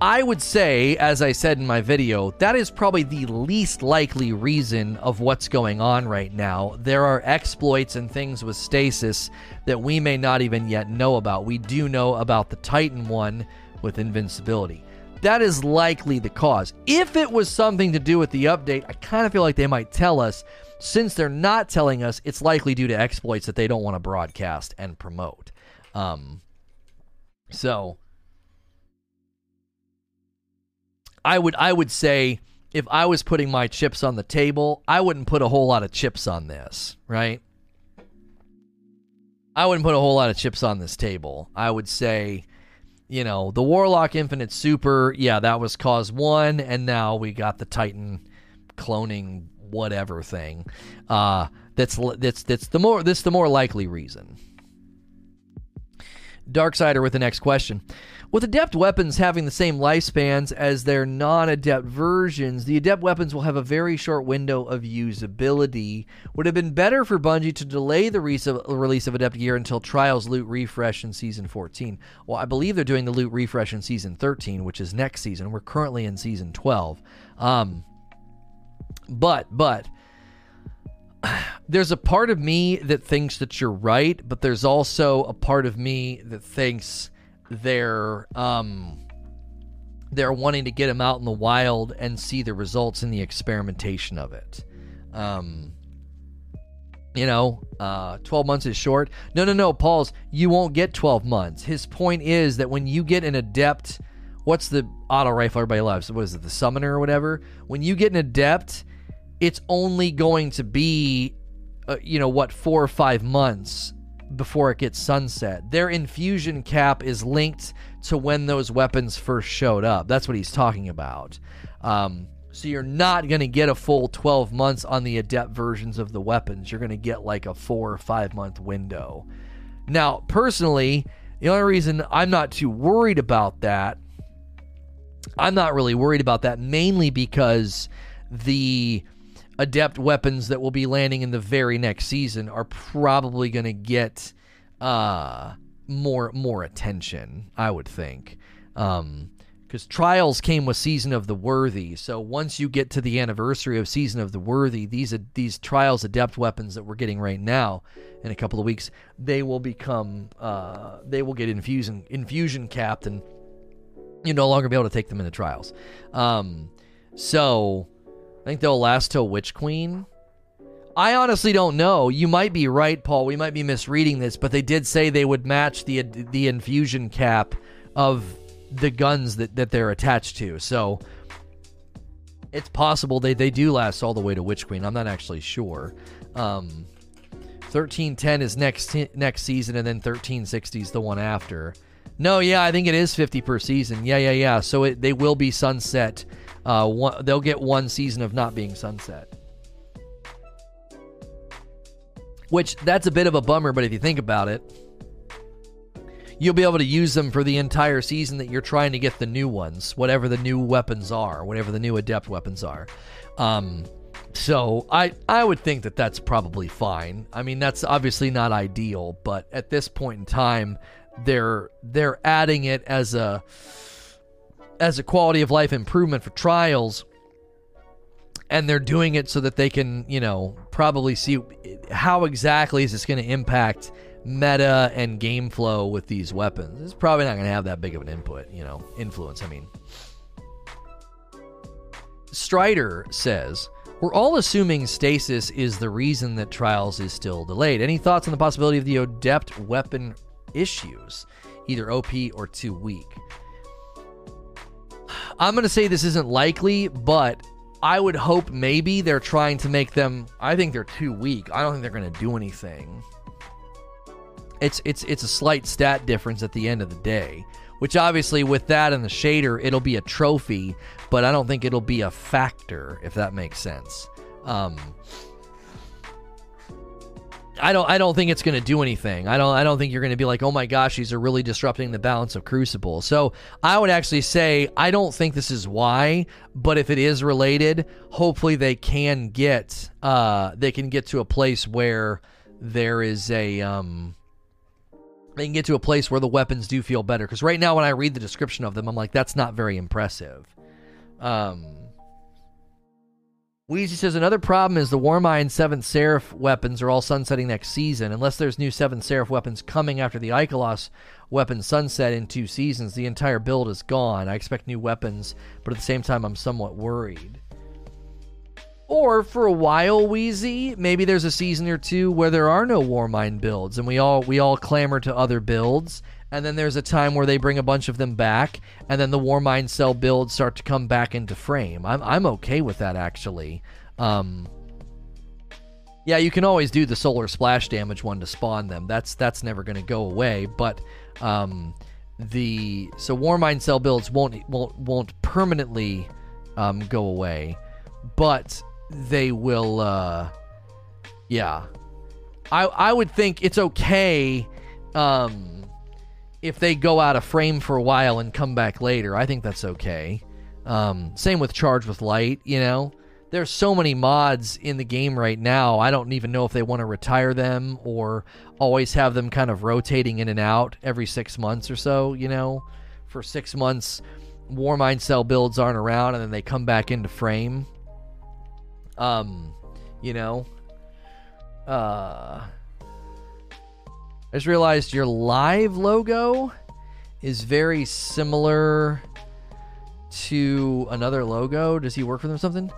I would say, as I said in my video, that is probably the least likely reason of what's going on right now. There are exploits and things with stasis that we may not even yet know about. We do know about the Titan one with invincibility. That is likely the cause. If it was something to do with the update, I kind of feel like they might tell us. Since they're not telling us, it's likely due to exploits that they don't want to broadcast and promote. Um, so I would I would say if I was putting my chips on the table, I wouldn't put a whole lot of chips on this, right? I wouldn't put a whole lot of chips on this table. I would say, you know, the Warlock Infinite Super, yeah, that was cause one, and now we got the Titan cloning whatever thing. Uh, that's that's that's the more this the more likely reason. Darksider with the next question. With adept weapons having the same lifespans as their non adept versions, the adept weapons will have a very short window of usability. Would have been better for Bungie to delay the release of adept gear until Trials loot refresh in season 14. Well, I believe they're doing the loot refresh in season 13, which is next season. We're currently in season 12. Um, but, but, there's a part of me that thinks that you're right, but there's also a part of me that thinks they're um they're wanting to get him out in the wild and see the results in the experimentation of it. Um, you know, uh, 12 months is short. No, no, no, Paul's, you won't get 12 months. His point is that when you get an adept, what's the auto rifle everybody loves? What is it, the summoner or whatever? When you get an adept, it's only going to be, uh, you know, what, four or five months before it gets sunset. Their infusion cap is linked to when those weapons first showed up. That's what he's talking about. Um, so you're not going to get a full 12 months on the adept versions of the weapons. You're going to get like a four or five month window. Now, personally, the only reason I'm not too worried about that, I'm not really worried about that mainly because the adept weapons that will be landing in the very next season are probably going to get uh, more more attention. I would think. Um, because trials came with season of the worthy so once you get to the anniversary of season of the worthy these these trials adept weapons that we're getting right now in a couple of weeks they will become uh, they will get infusion infusion capped and you no longer be able to take them into trials um, so I think they'll last till Witch Queen. I honestly don't know. You might be right, Paul. We might be misreading this, but they did say they would match the the infusion cap of the guns that, that they're attached to. So it's possible they, they do last all the way to Witch Queen. I'm not actually sure. Um, 1310 is next next season, and then 1360 is the one after. No, yeah, I think it is 50 per season. Yeah, yeah, yeah. So it, they will be sunset uh, one, they'll get one season of not being sunset. Which that's a bit of a bummer, but if you think about it, you'll be able to use them for the entire season that you're trying to get the new ones, whatever the new weapons are, whatever the new adept weapons are. Um, so I I would think that that's probably fine. I mean, that's obviously not ideal, but at this point in time, they're they're adding it as a as a quality of life improvement for trials and they're doing it so that they can, you know, probably see how exactly is this going to impact meta and game flow with these weapons. It's probably not going to have that big of an input, you know, influence. I mean, Strider says, We're all assuming stasis is the reason that Trials is still delayed. Any thoughts on the possibility of the Adept weapon issues? Either OP or too weak? I'm going to say this isn't likely, but I would hope maybe they're trying to make them. I think they're too weak. I don't think they're going to do anything. It's it's it's a slight stat difference at the end of the day, which obviously with that and the shader, it'll be a trophy, but I don't think it'll be a factor if that makes sense. Um, I don't I don't think it's going to do anything. I don't I don't think you're going to be like, "Oh my gosh, these are really disrupting the balance of Crucible." So, I would actually say I don't think this is why, but if it is related, hopefully they can get uh they can get to a place where there is a um they can get to a place where the weapons do feel better because right now when I read the description of them, I'm like, that's not very impressive. Um Weezy says another problem is the Warmind 7th Seraph weapons are all sunsetting next season. Unless there's new 7th Seraph weapons coming after the Ikelos weapon sunset in two seasons, the entire build is gone. I expect new weapons, but at the same time, I'm somewhat worried. Or for a while, Wheezy, maybe there's a season or two where there are no Warmind builds, and we all we all clamor to other builds, and then there's a time where they bring a bunch of them back, and then the Warmind cell builds start to come back into frame. I'm I'm okay with that actually. Um, yeah, you can always do the solar splash damage one to spawn them. That's that's never going to go away. But um, the so Warmind cell builds won't won't won't permanently um, go away, but they will. Uh, yeah, I I would think it's okay. Um, if they go out of frame for a while and come back later, I think that's okay. Um, same with Charge with Light, you know. There's so many mods in the game right now. I don't even know if they want to retire them or always have them kind of rotating in and out every six months or so, you know. For six months, Warmind cell builds aren't around and then they come back into frame. Um, you know. Uh I just realized your live logo is very similar to another logo. Does he work for them or something?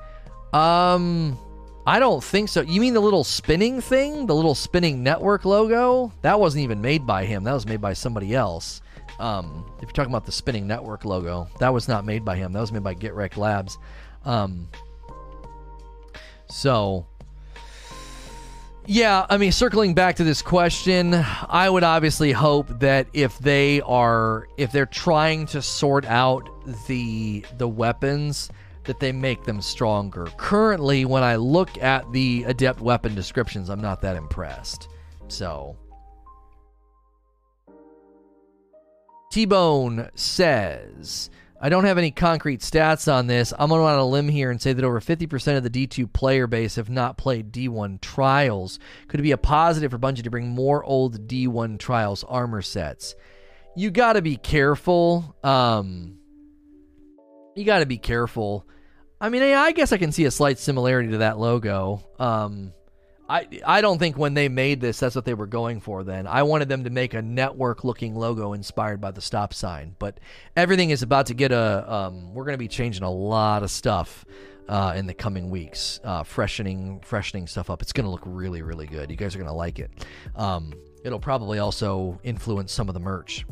Um I don't think so. You mean the little spinning thing? The little spinning network logo? That wasn't even made by him. That was made by somebody else. Um, if you're talking about the spinning network logo, that was not made by him. That was made by GetWrecked Labs. Um, so yeah, I mean, circling back to this question, I would obviously hope that if they are, if they're trying to sort out the the weapons, that they make them stronger. Currently, when I look at the adept weapon descriptions, I'm not that impressed. So, T Bone says. I don't have any concrete stats on this. I'm going to on a limb here and say that over 50% of the D2 player base have not played D1 trials. Could be a positive for Bungie to bring more old D1 trials armor sets? You got to be careful. Um, you got to be careful. I mean, I guess I can see a slight similarity to that logo. Um, I I don't think when they made this that's what they were going for then. I wanted them to make a network looking logo inspired by the stop sign, but everything is about to get a um, we're going to be changing a lot of stuff uh, in the coming weeks, uh, freshening freshening stuff up. It's going to look really really good. You guys are going to like it. Um, it'll probably also influence some of the merch.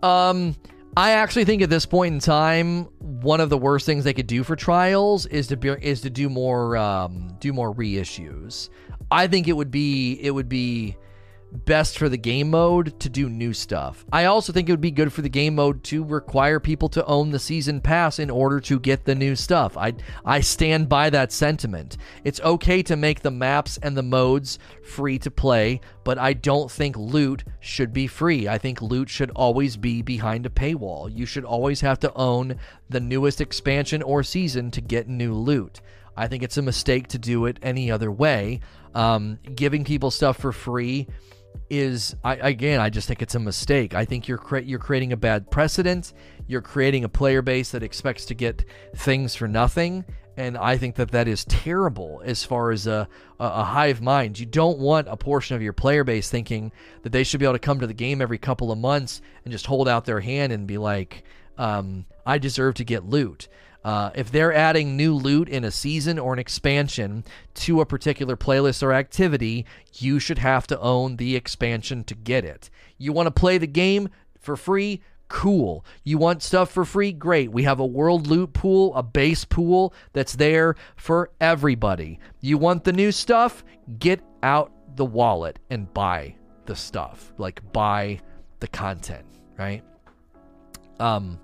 Um I actually think at this point in time, one of the worst things they could do for trials is to be, is to do more um, do more reissues. I think it would be it would be best for the game mode to do new stuff. I also think it would be good for the game mode to require people to own the season pass in order to get the new stuff. I I stand by that sentiment. It's okay to make the maps and the modes free to play, but I don't think loot should be free. I think loot should always be behind a paywall. You should always have to own the newest expansion or season to get new loot. I think it's a mistake to do it any other way. Um, giving people stuff for free is I, again I just think it's a mistake. I think you're cre- you're creating a bad precedent. You're creating a player base that expects to get things for nothing, and I think that that is terrible as far as a, a, hive mind. You don't want a portion of your player base thinking that they should be able to come to the game every couple of months and just hold out their hand and be like, um, "I deserve to get loot." Uh, if they're adding new loot in a season or an expansion to a particular playlist or activity, you should have to own the expansion to get it. You want to play the game for free? Cool. You want stuff for free? Great. We have a world loot pool, a base pool that's there for everybody. You want the new stuff? Get out the wallet and buy the stuff. Like buy the content, right? Um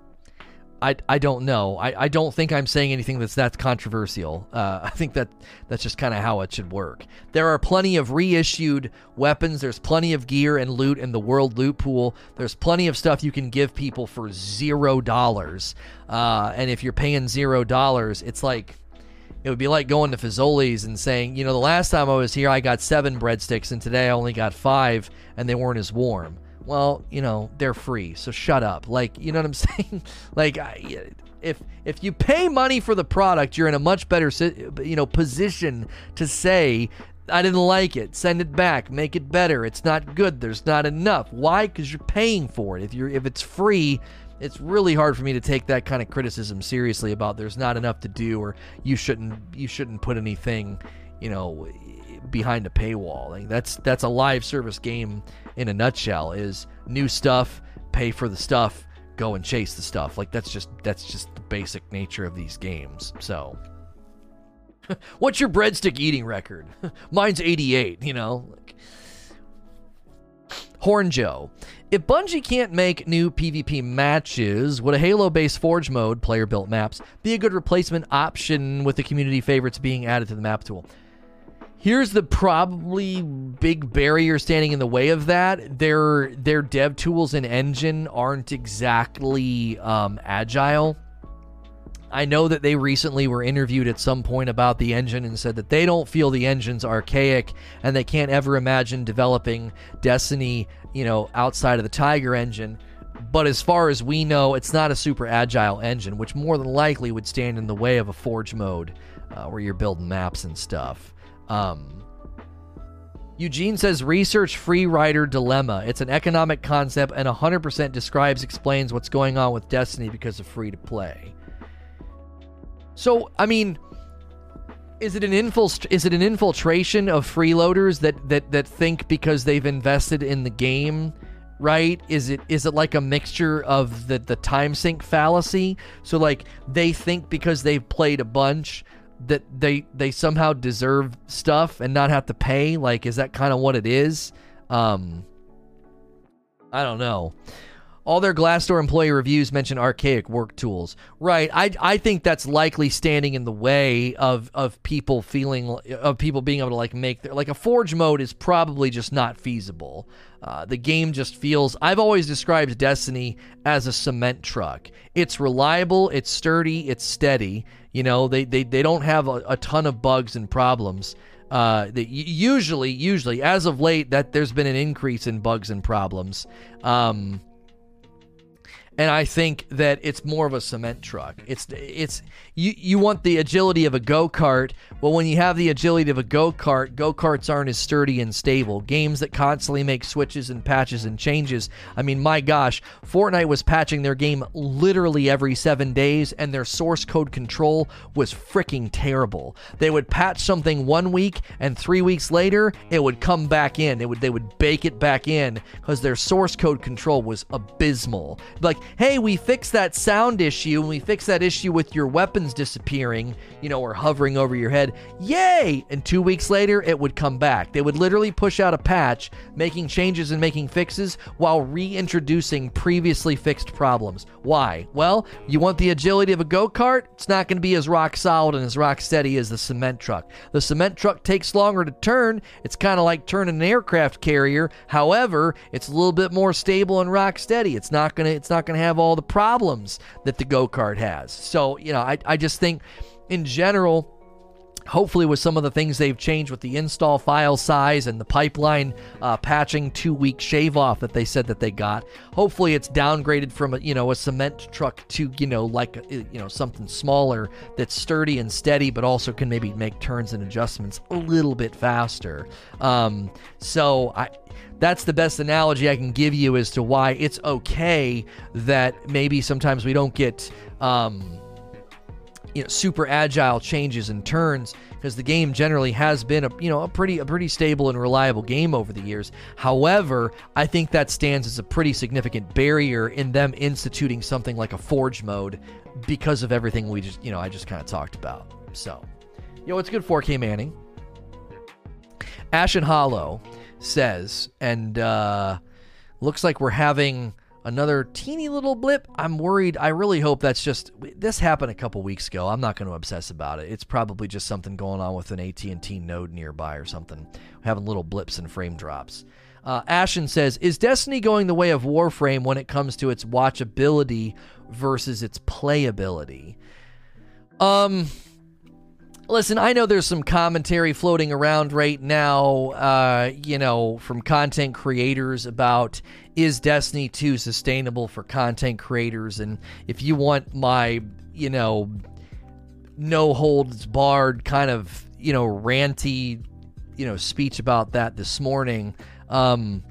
I, I don't know. I, I don't think I'm saying anything that's that's controversial. Uh, I think that that's just kind of how it should work. There are plenty of reissued weapons. There's plenty of gear and loot in the world loot pool. There's plenty of stuff you can give people for zero dollars. Uh, and if you're paying zero dollars, it's like it would be like going to Fazoli's and saying, you know, the last time I was here, I got seven breadsticks, and today I only got five, and they weren't as warm well, you know, they're free, so shut up. Like, you know what I'm saying? like, if if you pay money for the product, you're in a much better, you know, position to say, I didn't like it. Send it back. Make it better. It's not good. There's not enough. Why? Because you're paying for it. If you're if it's free, it's really hard for me to take that kind of criticism seriously about there's not enough to do or you shouldn't you shouldn't put anything, you know, behind a paywall. Like that's that's a live service game in a nutshell. Is new stuff, pay for the stuff, go and chase the stuff. Like that's just that's just the basic nature of these games. So. What's your breadstick eating record? Mine's 88, you know. Like, Horn Joe. If Bungie can't make new PvP matches, would a Halo based Forge mode, player built maps, be a good replacement option with the community favorites being added to the map tool? Here's the probably big barrier standing in the way of that. Their their dev tools and engine aren't exactly um, agile. I know that they recently were interviewed at some point about the engine and said that they don't feel the engine's archaic and they can't ever imagine developing Destiny, you know, outside of the Tiger engine. But as far as we know, it's not a super agile engine, which more than likely would stand in the way of a Forge mode uh, where you're building maps and stuff. Um, Eugene says research free rider dilemma. It's an economic concept and 100% describes explains what's going on with Destiny because of free to play. So, I mean, is it an is it an infiltration of freeloaders that that that think because they've invested in the game, right? Is it is it like a mixture of the the time sink fallacy? So like they think because they've played a bunch that they they somehow deserve stuff and not have to pay? Like, is that kind of what it is? Um, I don't know. All their Glassdoor employee reviews mention archaic work tools. Right. I, I think that's likely standing in the way of, of people feeling of people being able to like make their like a forge mode is probably just not feasible. Uh, the game just feels. I've always described Destiny as a cement truck. It's reliable, it's sturdy, it's steady. You know, they they, they don't have a, a ton of bugs and problems. Uh, that usually, usually, as of late, that there's been an increase in bugs and problems. Um, and I think that it's more of a cement truck. It's it's you you want the agility of a go kart. Well, when you have the agility of a go kart, go karts aren't as sturdy and stable. Games that constantly make switches and patches and changes. I mean, my gosh, Fortnite was patching their game literally every seven days, and their source code control was freaking terrible. They would patch something one week, and three weeks later, it would come back in. It would they would bake it back in because their source code control was abysmal. Like hey, we fixed that sound issue and we fixed that issue with your weapons disappearing, you know, or hovering over your head. Yay! And two weeks later, it would come back. They would literally push out a patch, making changes and making fixes while reintroducing previously fixed problems. Why? Well, you want the agility of a go kart? It's not going to be as rock solid and as rock steady as the cement truck. The cement truck takes longer to turn. It's kind of like turning an aircraft carrier. However, it's a little bit more stable and rock steady. It's not going to it's not to have all the problems that the go kart has. So, you know, I, I just think in general, hopefully with some of the things they've changed with the install file size and the pipeline uh, patching two week shave off that they said that they got hopefully it's downgraded from a you know a cement truck to you know like uh, you know something smaller that's sturdy and steady but also can maybe make turns and adjustments a little bit faster. Um, so i that's the best analogy I can give you as to why it's okay that maybe sometimes we don't get um, you know super agile changes and turns because the game generally has been a you know a pretty a pretty stable and reliable game over the years. However, I think that stands as a pretty significant barrier in them instituting something like a forge mode because of everything we just you know I just kind of talked about. So, yo, it's good 4K Manning. Ashen Hollow says, and uh, looks like we're having another teeny little blip. I'm worried. I really hope that's just this happened a couple weeks ago. I'm not going to obsess about it. It's probably just something going on with an AT&T node nearby or something, having little blips and frame drops. Uh, Ashen says, "Is Destiny going the way of Warframe when it comes to its watchability versus its playability?" Um, listen, I know there's some commentary floating around right now, uh, you know, from content creators about is Destiny 2 sustainable for content creators? And if you want my, you know, no holds barred kind of, you know, ranty, you know, speech about that this morning, um,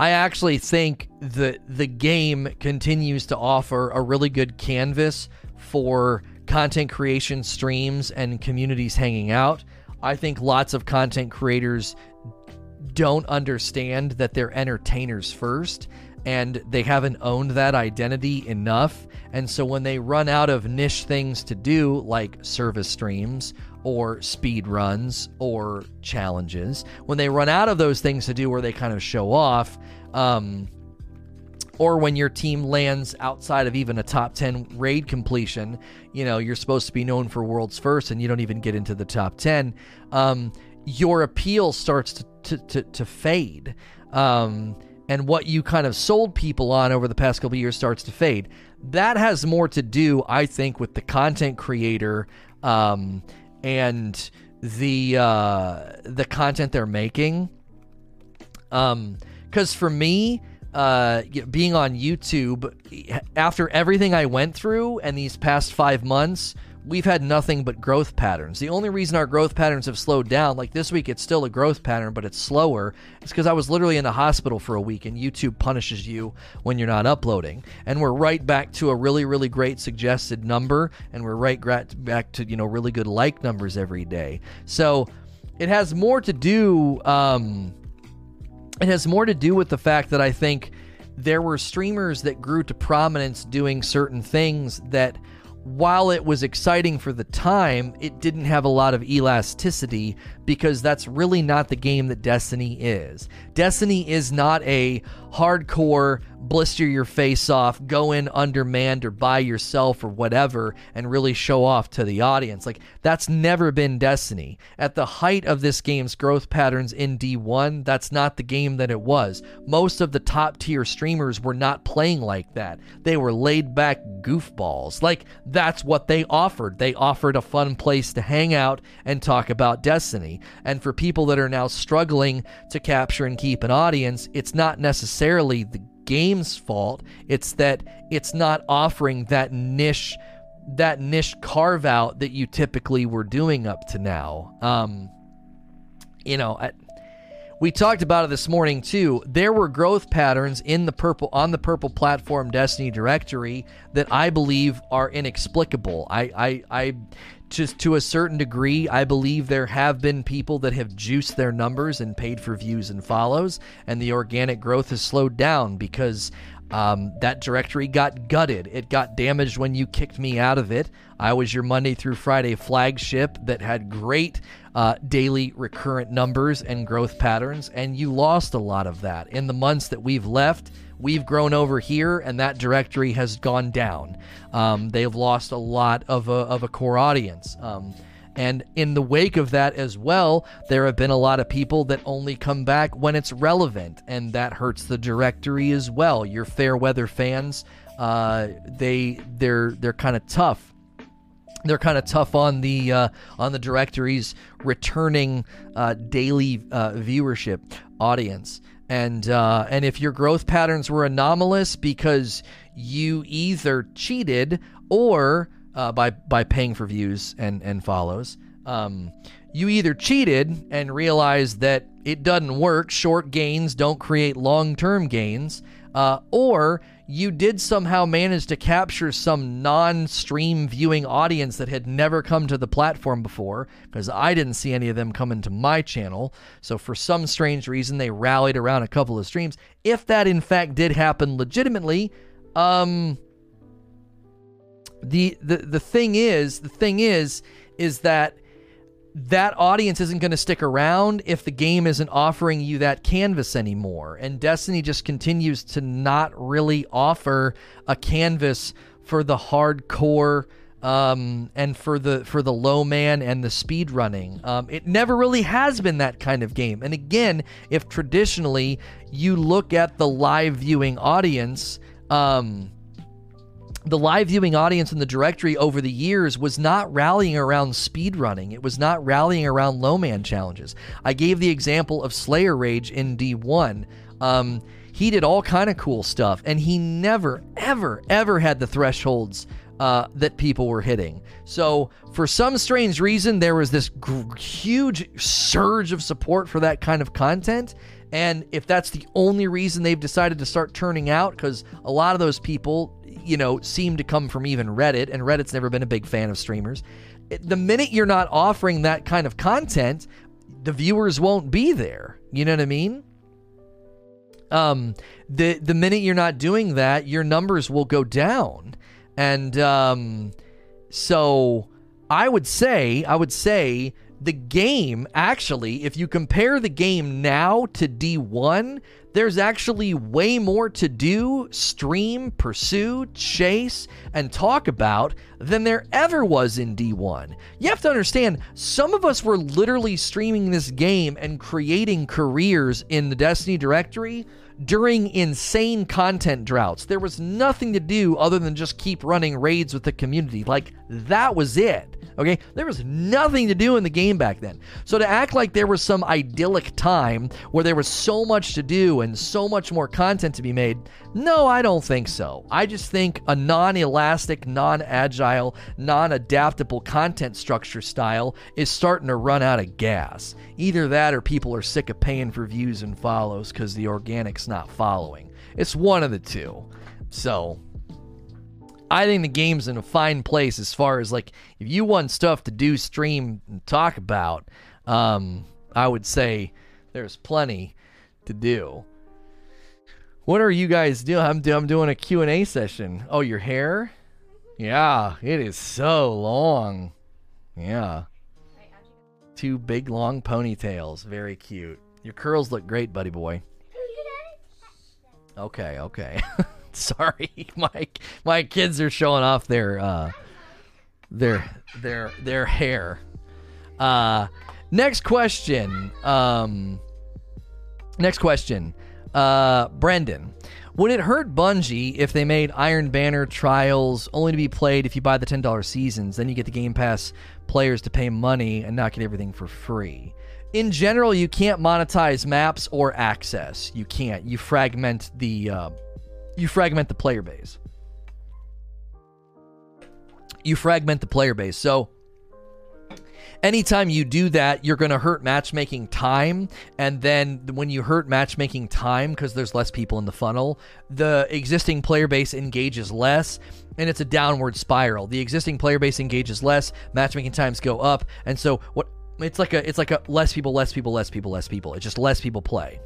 I actually think that the game continues to offer a really good canvas for content creation streams and communities hanging out. I think lots of content creators don't understand that they're entertainers first and they haven't owned that identity enough. And so when they run out of niche things to do, like service streams or speed runs or challenges, when they run out of those things to do where they kind of show off, um, or when your team lands outside of even a top 10 raid completion, you know, you're supposed to be known for world's first and you don't even get into the top 10, um, your appeal starts to, to, to, to fade. Um, and what you kind of sold people on over the past couple years starts to fade. That has more to do, I think, with the content creator um, and the uh, the content they're making. Because um, for me, uh, being on YouTube, after everything I went through and these past five months, we've had nothing but growth patterns. The only reason our growth patterns have slowed down, like this week, it's still a growth pattern, but it's slower, is because I was literally in the hospital for a week and YouTube punishes you when you're not uploading. And we're right back to a really, really great suggested number, and we're right back to, you know, really good like numbers every day. So it has more to do. Um, it has more to do with the fact that I think there were streamers that grew to prominence doing certain things that while it was exciting for the time, it didn't have a lot of elasticity because that's really not the game that Destiny is. Destiny is not a hardcore blister your face off, go in undermanned or by yourself or whatever and really show off to the audience. Like that's never been Destiny. At the height of this game's growth patterns in D1, that's not the game that it was. Most of the top tier streamers were not playing like that. They were laid back goofballs. Like that's what they offered. They offered a fun place to hang out and talk about Destiny. And for people that are now struggling to capture and keep an audience, it's not necessarily the game's fault. It's that it's not offering that niche that niche carve out that you typically were doing up to now. Um, you know, I, we talked about it this morning too. There were growth patterns in the purple on the purple platform Destiny directory that I believe are inexplicable. I I, I just to a certain degree, I believe there have been people that have juiced their numbers and paid for views and follows, and the organic growth has slowed down because um, that directory got gutted. It got damaged when you kicked me out of it. I was your Monday through Friday flagship that had great uh, daily recurrent numbers and growth patterns, and you lost a lot of that. In the months that we've left, we've grown over here, and that directory has gone down. Um, they've lost a lot of a, of a core audience. Um, and in the wake of that as well, there have been a lot of people that only come back when it's relevant, and that hurts the directory as well. Your fair weather fans, uh, they they're they're kind of tough. They're kind of tough on the uh, on the directory's returning uh, daily uh, viewership audience, and uh, and if your growth patterns were anomalous because you either cheated or uh, by by paying for views and and follows. Um, you either cheated and realized that it doesn't work. Short gains don't create long term gains. Uh, or you did somehow manage to capture some non stream viewing audience that had never come to the platform before, because I didn't see any of them coming to my channel. So, for some strange reason, they rallied around a couple of streams. If that in fact did happen legitimately, um, the, the, the thing is, the thing is, is that that audience isn't going to stick around if the game isn't offering you that canvas anymore. And Destiny just continues to not really offer a canvas for the hardcore um, and for the for the low man and the speed running. Um, it never really has been that kind of game. And again, if traditionally you look at the live viewing audience, um, the live viewing audience in the directory over the years was not rallying around speed running. It was not rallying around low man challenges. I gave the example of Slayerage in D1. Um, he did all kind of cool stuff, and he never, ever, ever had the thresholds uh, that people were hitting. So, for some strange reason, there was this g- huge surge of support for that kind of content. And if that's the only reason they've decided to start turning out, because a lot of those people you know, seem to come from even Reddit, and Reddit's never been a big fan of streamers. The minute you're not offering that kind of content, the viewers won't be there. You know what I mean? Um, the the minute you're not doing that, your numbers will go down, and um, so I would say, I would say the game actually, if you compare the game now to D1, there's actually way more to do, stream, pursue, chase, and talk about than there ever was in D1. You have to understand, some of us were literally streaming this game and creating careers in the Destiny directory during insane content droughts. There was nothing to do other than just keep running raids with the community. Like, that was it. Okay? There was nothing to do in the game back then. So to act like there was some idyllic time where there was so much to do and so much more content to be made, no, I don't think so. I just think a non elastic, non agile, non adaptable content structure style is starting to run out of gas. Either that or people are sick of paying for views and follows because the organic's not following. It's one of the two. So, I think the game's in a fine place as far as like if you want stuff to do, stream, and talk about. Um, I would say there's plenty to do. What are you guys doing? I'm, I'm doing a Q&A session. Oh, your hair? Yeah, it is so long. Yeah. Two big long ponytails. Very cute. Your curls look great, buddy boy. Okay, okay. Sorry, my my kids are showing off their uh, their their their hair. Uh, next question. Um, next question. Uh, Brendan, would it hurt Bungie if they made Iron Banner trials only to be played if you buy the ten dollars seasons? Then you get the Game Pass players to pay money and not get everything for free. In general, you can't monetize maps or access. You can't. You fragment the uh, you fragment the player base. You fragment the player base. So anytime you do that, you're going to hurt matchmaking time. And then when you hurt matchmaking time, because there's less people in the funnel, the existing player base engages less. And it's a downward spiral. The existing player base engages less, matchmaking times go up, and so what? It's like a, it's like a less people, less people, less people, less people. It's just less people play.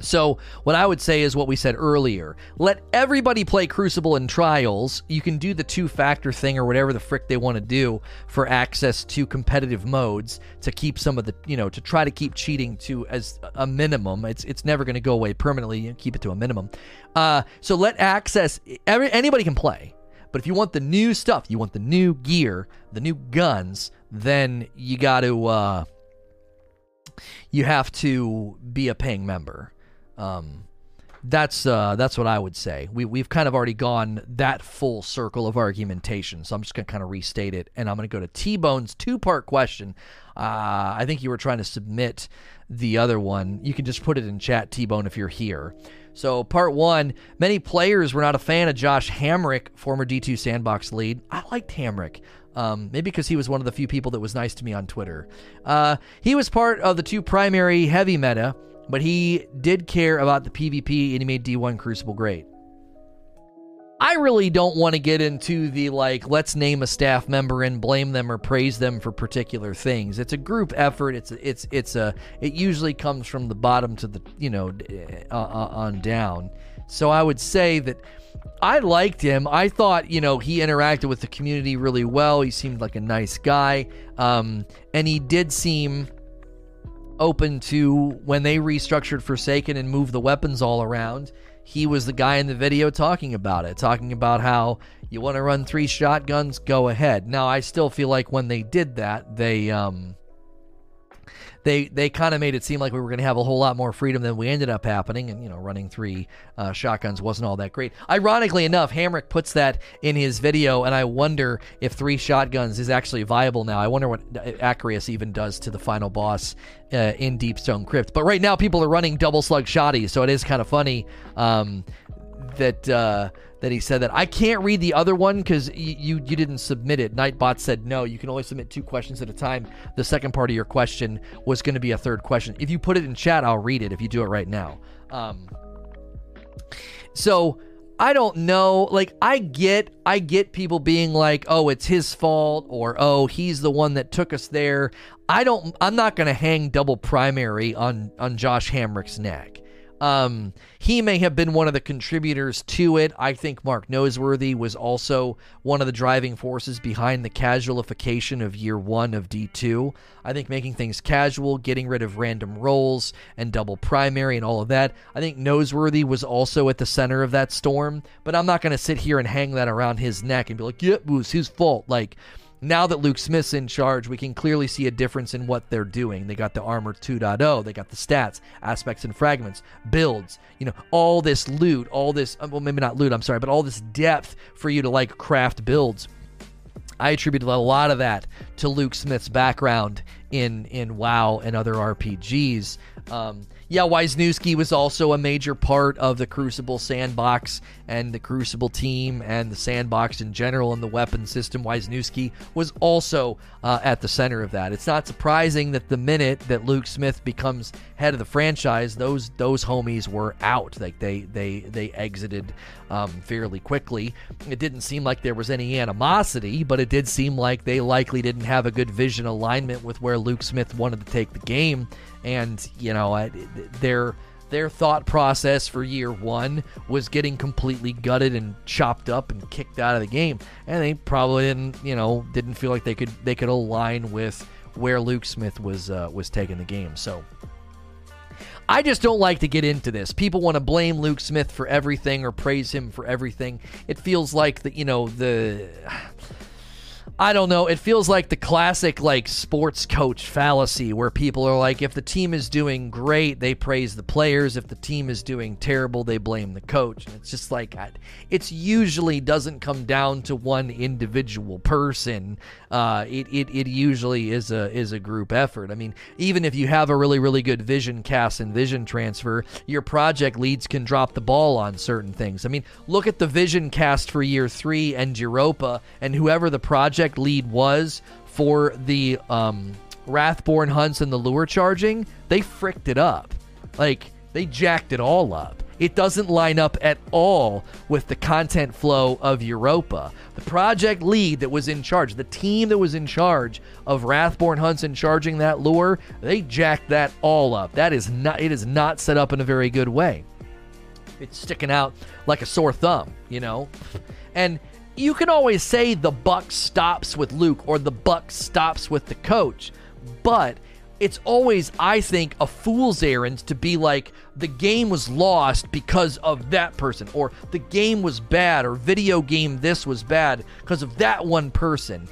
So, what I would say is what we said earlier. Let everybody play Crucible in trials. You can do the two factor thing or whatever the frick they want to do for access to competitive modes to keep some of the, you know, to try to keep cheating to as a minimum. It's it's never going to go away permanently. You keep it to a minimum. Uh, so let access every, anybody can play. But if you want the new stuff, you want the new gear, the new guns, then you got to uh, you have to be a paying member. Um, that's uh, that's what I would say. We we've kind of already gone that full circle of argumentation, so I'm just gonna kind of restate it, and I'm gonna go to T Bone's two part question. Uh, I think you were trying to submit the other one. You can just put it in chat, T Bone, if you're here. So part one: many players were not a fan of Josh Hamrick, former D2 Sandbox lead. I liked Hamrick. Um, maybe because he was one of the few people that was nice to me on Twitter. Uh, he was part of the two primary heavy meta but he did care about the PvP and he made D1 Crucible great. I really don't want to get into the like, let's name a staff member and blame them or praise them for particular things. It's a group effort. It's it's it's a it usually comes from the bottom to the you know uh, uh, on down. So I would say that I liked him. I thought you know he interacted with the community really well. He seemed like a nice guy, um, and he did seem open to when they restructured Forsaken and moved the weapons all around he was the guy in the video talking about it, talking about how you want to run three shotguns, go ahead. Now, I still feel like when they did that, they um, they they kind of made it seem like we were going to have a whole lot more freedom than we ended up happening, and you know, running three uh, shotguns wasn't all that great. Ironically enough, Hamrick puts that in his video, and I wonder if three shotguns is actually viable now. I wonder what Acrius even does to the final boss uh, in Deepstone Crypt. But right now, people are running double slug shotties, so it is kind of funny um, that. Uh, that he said that I can't read the other one because y- you you didn't submit it. Nightbot said no, you can only submit two questions at a time. The second part of your question was going to be a third question. If you put it in chat, I'll read it. If you do it right now, um, so I don't know. Like I get I get people being like, "Oh, it's his fault," or "Oh, he's the one that took us there." I don't. I'm not going to hang double primary on on Josh Hamrick's neck. Um, he may have been one of the contributors to it. I think Mark Noseworthy was also one of the driving forces behind the casualification of year one of D2. I think making things casual, getting rid of random rolls and double primary and all of that. I think Noseworthy was also at the center of that storm, but I'm not going to sit here and hang that around his neck and be like, yeah, it was his fault. Like, now that Luke Smith's in charge, we can clearly see a difference in what they're doing. They got the armor 2.0, they got the stats, aspects and fragments, builds, you know, all this loot, all this, uh, well, maybe not loot, I'm sorry, but all this depth for you to like craft builds. I attributed a lot of that to Luke Smith's background in in WoW and other RPGs. Um, yeah, Weisnewski was also a major part of the Crucible sandbox and the Crucible team and the sandbox in general and the weapon system. Weisnewski was also uh, at the center of that. It's not surprising that the minute that Luke Smith becomes head of the franchise, those those homies were out. Like they they they exited um, fairly quickly. It didn't seem like there was any animosity, but it did seem like they likely didn't have a good vision alignment with where Luke Smith wanted to take the game and you know their their thought process for year one was getting completely gutted and chopped up and kicked out of the game, and they probably didn't you know didn't feel like they could they could align with where Luke Smith was uh, was taking the game. So. I just don't like to get into this. People want to blame Luke Smith for everything or praise him for everything. It feels like the you know the I don't know. It feels like the classic like sports coach fallacy where people are like if the team is doing great, they praise the players. If the team is doing terrible, they blame the coach. And it's just like it's usually doesn't come down to one individual person. Uh, it, it it usually is a is a group effort. I mean, even if you have a really really good vision cast and vision transfer, your project leads can drop the ball on certain things. I mean, look at the vision cast for year 3 and Europa and whoever the project project lead was for the um, Wrathborn hunts and the lure charging, they fricked it up. Like, they jacked it all up. It doesn't line up at all with the content flow of Europa. The project lead that was in charge, the team that was in charge of Wrathborn hunts and charging that lure, they jacked that all up. That is not it is not set up in a very good way. It's sticking out like a sore thumb, you know? And you can always say the buck stops with Luke or the buck stops with the coach, but it's always, I think, a fool's errand to be like, the game was lost because of that person, or the game was bad, or video game this was bad because of that one person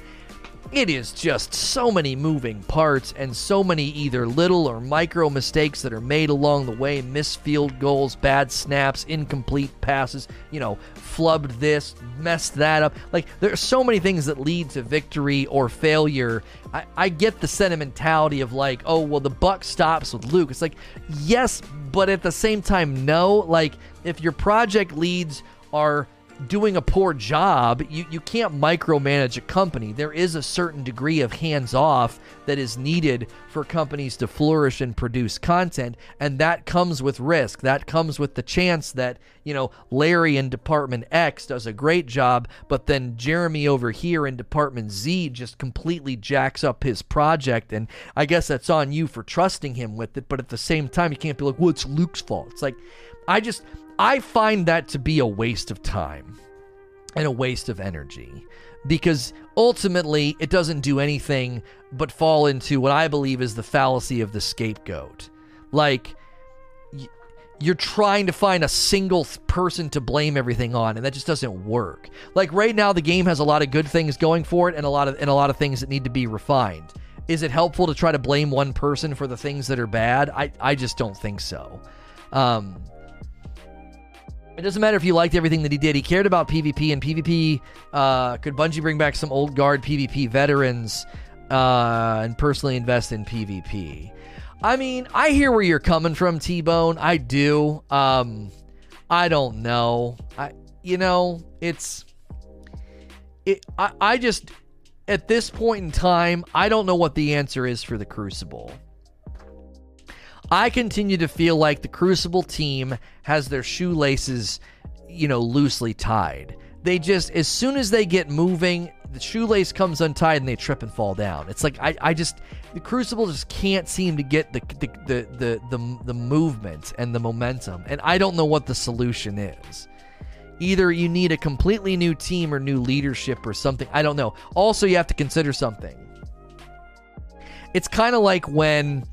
it is just so many moving parts and so many either little or micro mistakes that are made along the way missed field goals, bad snaps, incomplete passes, you know, flubbed this, messed that up. Like, there are so many things that lead to victory or failure. I, I get the sentimentality of, like, oh, well, the buck stops with Luke. It's like, yes, but at the same time, no. Like, if your project leads are doing a poor job, you, you can't micromanage a company. There is a certain degree of hands off that is needed for companies to flourish and produce content. And that comes with risk. That comes with the chance that, you know, Larry in Department X does a great job, but then Jeremy over here in Department Z just completely jacks up his project. And I guess that's on you for trusting him with it. But at the same time, you can't be like, well, it's Luke's fault. It's like, I just, I find that to be a waste of time and a waste of energy because ultimately it doesn't do anything but fall into what I believe is the fallacy of the scapegoat. Like, you're trying to find a single person to blame everything on and that just doesn't work. Like right now the game has a lot of good things going for it and a lot of and a lot of things that need to be refined. Is it helpful to try to blame one person for the things that are bad? I I just don't think so. Um it doesn't matter if you liked everything that he did. He cared about PvP, and PvP uh, could Bungie bring back some old guard PvP veterans uh, and personally invest in PvP. I mean, I hear where you're coming from, T Bone. I do. Um, I don't know. I, you know, it's, it. I, I just, at this point in time, I don't know what the answer is for the Crucible. I continue to feel like the Crucible team has their shoelaces, you know, loosely tied. They just, as soon as they get moving, the shoelace comes untied and they trip and fall down. It's like I, I just the Crucible just can't seem to get the the, the the the the movement and the momentum, and I don't know what the solution is. Either you need a completely new team or new leadership or something. I don't know. Also, you have to consider something. It's kind of like when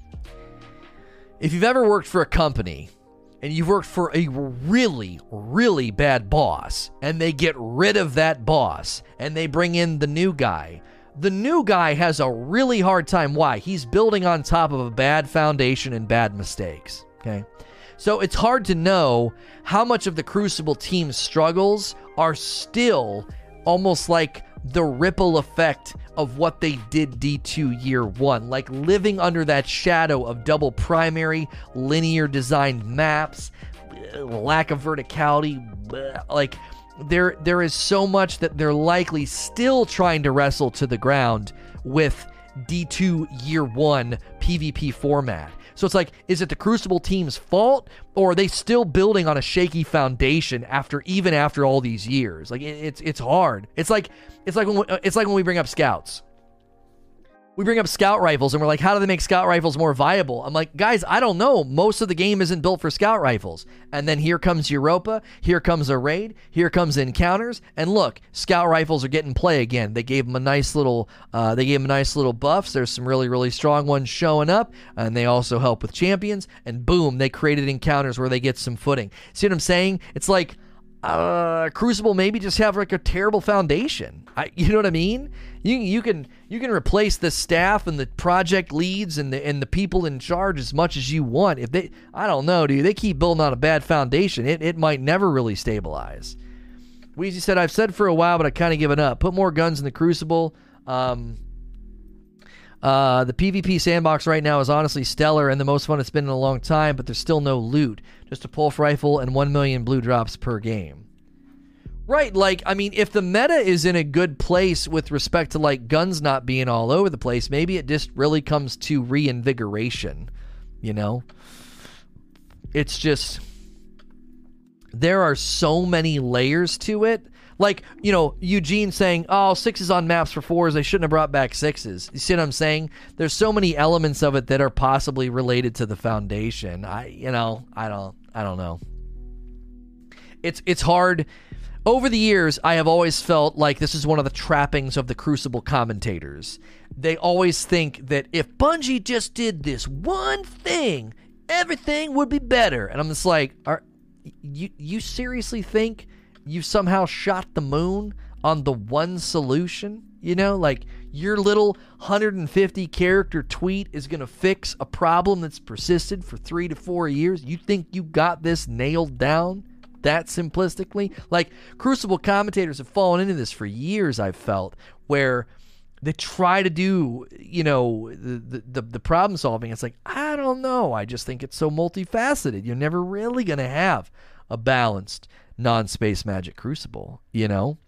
if you've ever worked for a company and you've worked for a really, really bad boss, and they get rid of that boss and they bring in the new guy, the new guy has a really hard time. Why? He's building on top of a bad foundation and bad mistakes. Okay. So it's hard to know how much of the Crucible team's struggles are still almost like the ripple effect of what they did D2 year one, like living under that shadow of double primary, linear designed maps, uh, lack of verticality, like there there is so much that they're likely still trying to wrestle to the ground with D2 year one PvP format. So it's like, is it the Crucible team's fault, or are they still building on a shaky foundation after even after all these years? Like it, it's it's hard. It's like it's like when we, it's like when we bring up scouts we bring up scout rifles and we're like, how do they make scout rifles more viable? I'm like, guys, I don't know. Most of the game isn't built for scout rifles. And then here comes Europa, here comes a raid, here comes encounters, and look, scout rifles are getting play again. They gave them a nice little, uh, they gave them nice little buffs. There's some really, really strong ones showing up, and they also help with champions. And boom, they created encounters where they get some footing. See what I'm saying? It's like uh, Crucible maybe just have like a terrible foundation. I, you know what I mean? You you can you can replace the staff and the project leads and the and the people in charge as much as you want. If they, I don't know, dude, they keep building on a bad foundation. It it might never really stabilize. Weezy said, "I've said for a while, but I kind of given up. Put more guns in the Crucible." Um, uh, the PvP sandbox right now is honestly stellar and the most fun it's been in a long time, but there's still no loot. Just a pulse rifle and 1 million blue drops per game. Right, like, I mean, if the meta is in a good place with respect to, like, guns not being all over the place, maybe it just really comes to reinvigoration, you know? It's just. There are so many layers to it like, you know, Eugene saying, oh, sixes on maps for fours, they shouldn't have brought back sixes. You see what I'm saying? There's so many elements of it that are possibly related to the foundation. I, you know, I don't, I don't know. It's, it's hard. Over the years, I have always felt like this is one of the trappings of the Crucible commentators. They always think that if Bungie just did this one thing, everything would be better. And I'm just like, are you you seriously think you somehow shot the moon on the one solution. You know, like your little 150 character tweet is going to fix a problem that's persisted for three to four years. You think you got this nailed down that simplistically? Like, Crucible commentators have fallen into this for years, I've felt, where they try to do you know the, the the problem solving it's like i don't know i just think it's so multifaceted you're never really going to have a balanced non-space magic crucible you know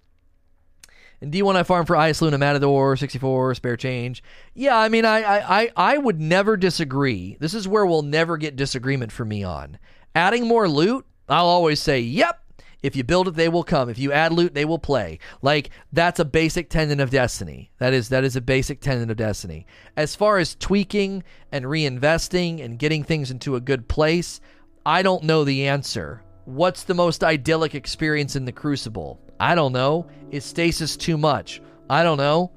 and D1 I farm for Ice Luna Matador 64 spare change. Yeah, I mean I, I I would never disagree. This is where we'll never get disagreement for me on. Adding more loot, I'll always say, "Yep, if you build it, they will come. If you add loot, they will play. Like that's a basic tenet of Destiny. That is that is a basic tenet of Destiny. As far as tweaking and reinvesting and getting things into a good place, I don't know the answer. What's the most idyllic experience in the Crucible? I don't know. Is stasis too much? I don't know.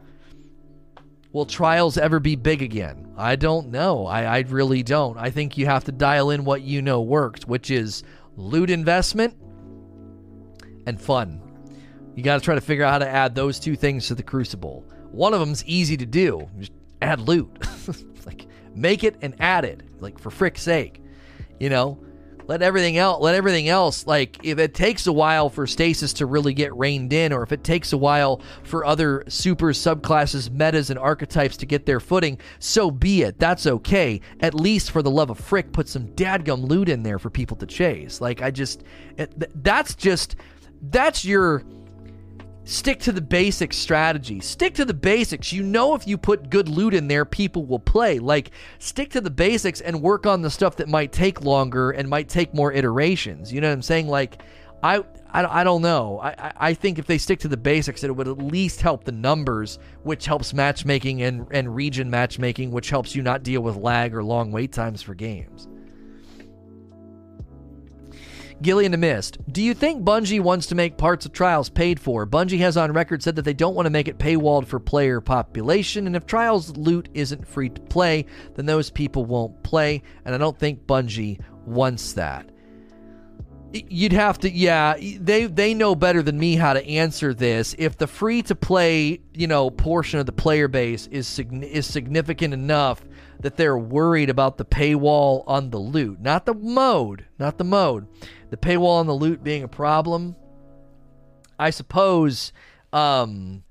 Will trials ever be big again? I don't know. I, I really don't. I think you have to dial in what you know works, which is loot investment and fun. You got to try to figure out how to add those two things to the Crucible. One of them's easy to do. Just add loot. like make it and add it. Like for frick's sake. You know, let everything else let everything else like if it takes a while for stasis to really get reined in or if it takes a while for other super subclasses metas and archetypes to get their footing so be it. That's okay. At least for the love of frick put some dadgum loot in there for people to chase. Like i just it, that's just that's your stick to the basic strategy. Stick to the basics. You know, if you put good loot in there, people will play. Like, stick to the basics and work on the stuff that might take longer and might take more iterations. You know what I'm saying? Like, I. I, I don't know. I, I think if they stick to the basics, it would at least help the numbers, which helps matchmaking and, and region matchmaking, which helps you not deal with lag or long wait times for games. Gillian the Mist. Do you think Bungie wants to make parts of Trials paid for? Bungie has on record said that they don't want to make it paywalled for player population, and if Trials loot isn't free to play, then those people won't play, and I don't think Bungie wants that. You'd have to, yeah. They they know better than me how to answer this. If the free to play, you know, portion of the player base is is significant enough that they're worried about the paywall on the loot, not the mode, not the mode the paywall on the loot being a problem, I suppose. Um,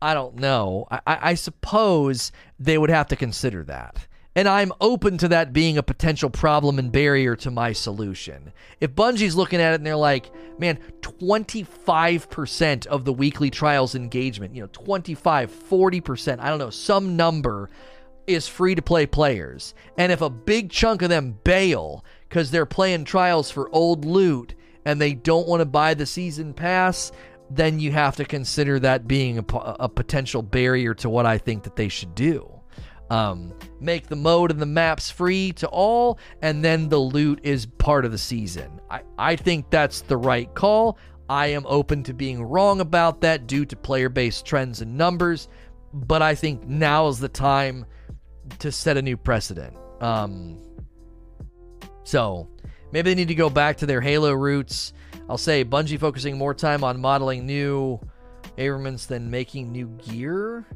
I don't know. I, I suppose they would have to consider that. And I'm open to that being a potential problem and barrier to my solution. If Bungie's looking at it and they're like, man, 25% of the weekly trials engagement, you know, 25, 40%, I don't know, some number is free to play players. And if a big chunk of them bail, because they're playing trials for old loot and they don't want to buy the season pass, then you have to consider that being a, a potential barrier to what I think that they should do. Um, make the mode and the maps free to all, and then the loot is part of the season. I, I think that's the right call. I am open to being wrong about that due to player based trends and numbers, but I think now is the time to set a new precedent. Um, so maybe they need to go back to their Halo roots. I'll say Bungie focusing more time on modeling new armaments than making new gear.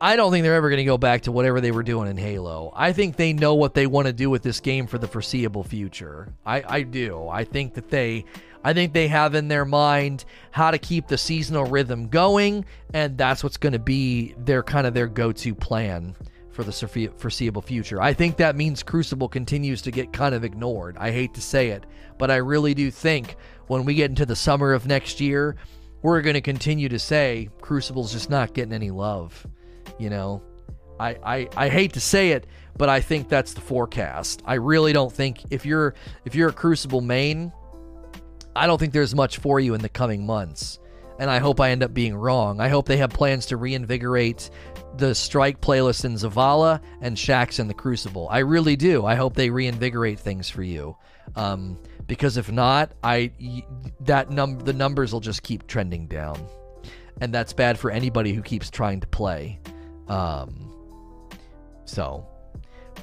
I don't think they're ever going to go back to whatever they were doing in Halo. I think they know what they want to do with this game for the foreseeable future. I, I do. I think that they I think they have in their mind how to keep the seasonal rhythm going, and that's what's going to be their kind of their go-to plan for the foreseeable future. I think that means Crucible continues to get kind of ignored. I hate to say it, but I really do think when we get into the summer of next year, we're going to continue to say Crucible's just not getting any love. You know, I, I, I hate to say it, but I think that's the forecast. I really don't think if you're if you're a Crucible main, I don't think there's much for you in the coming months. And I hope I end up being wrong. I hope they have plans to reinvigorate the Strike playlist in Zavala and Shaxx in the Crucible. I really do. I hope they reinvigorate things for you. Um, because if not, I that num the numbers will just keep trending down, and that's bad for anybody who keeps trying to play. Um, so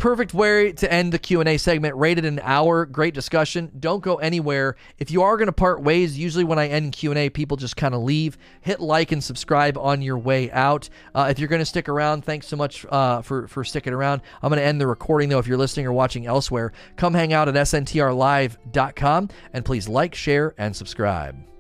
perfect way to end the q&a segment rated an hour great discussion. Don't go anywhere. If you are going to part ways usually when i end q&a people just kind of leave. Hit like and subscribe on your way out. Uh, if you're going to stick around thanks so much uh, for, for sticking around. I'm going to end the recording though if you're listening or watching elsewhere. Come hang out at sntrlive.com and please like share and subscribe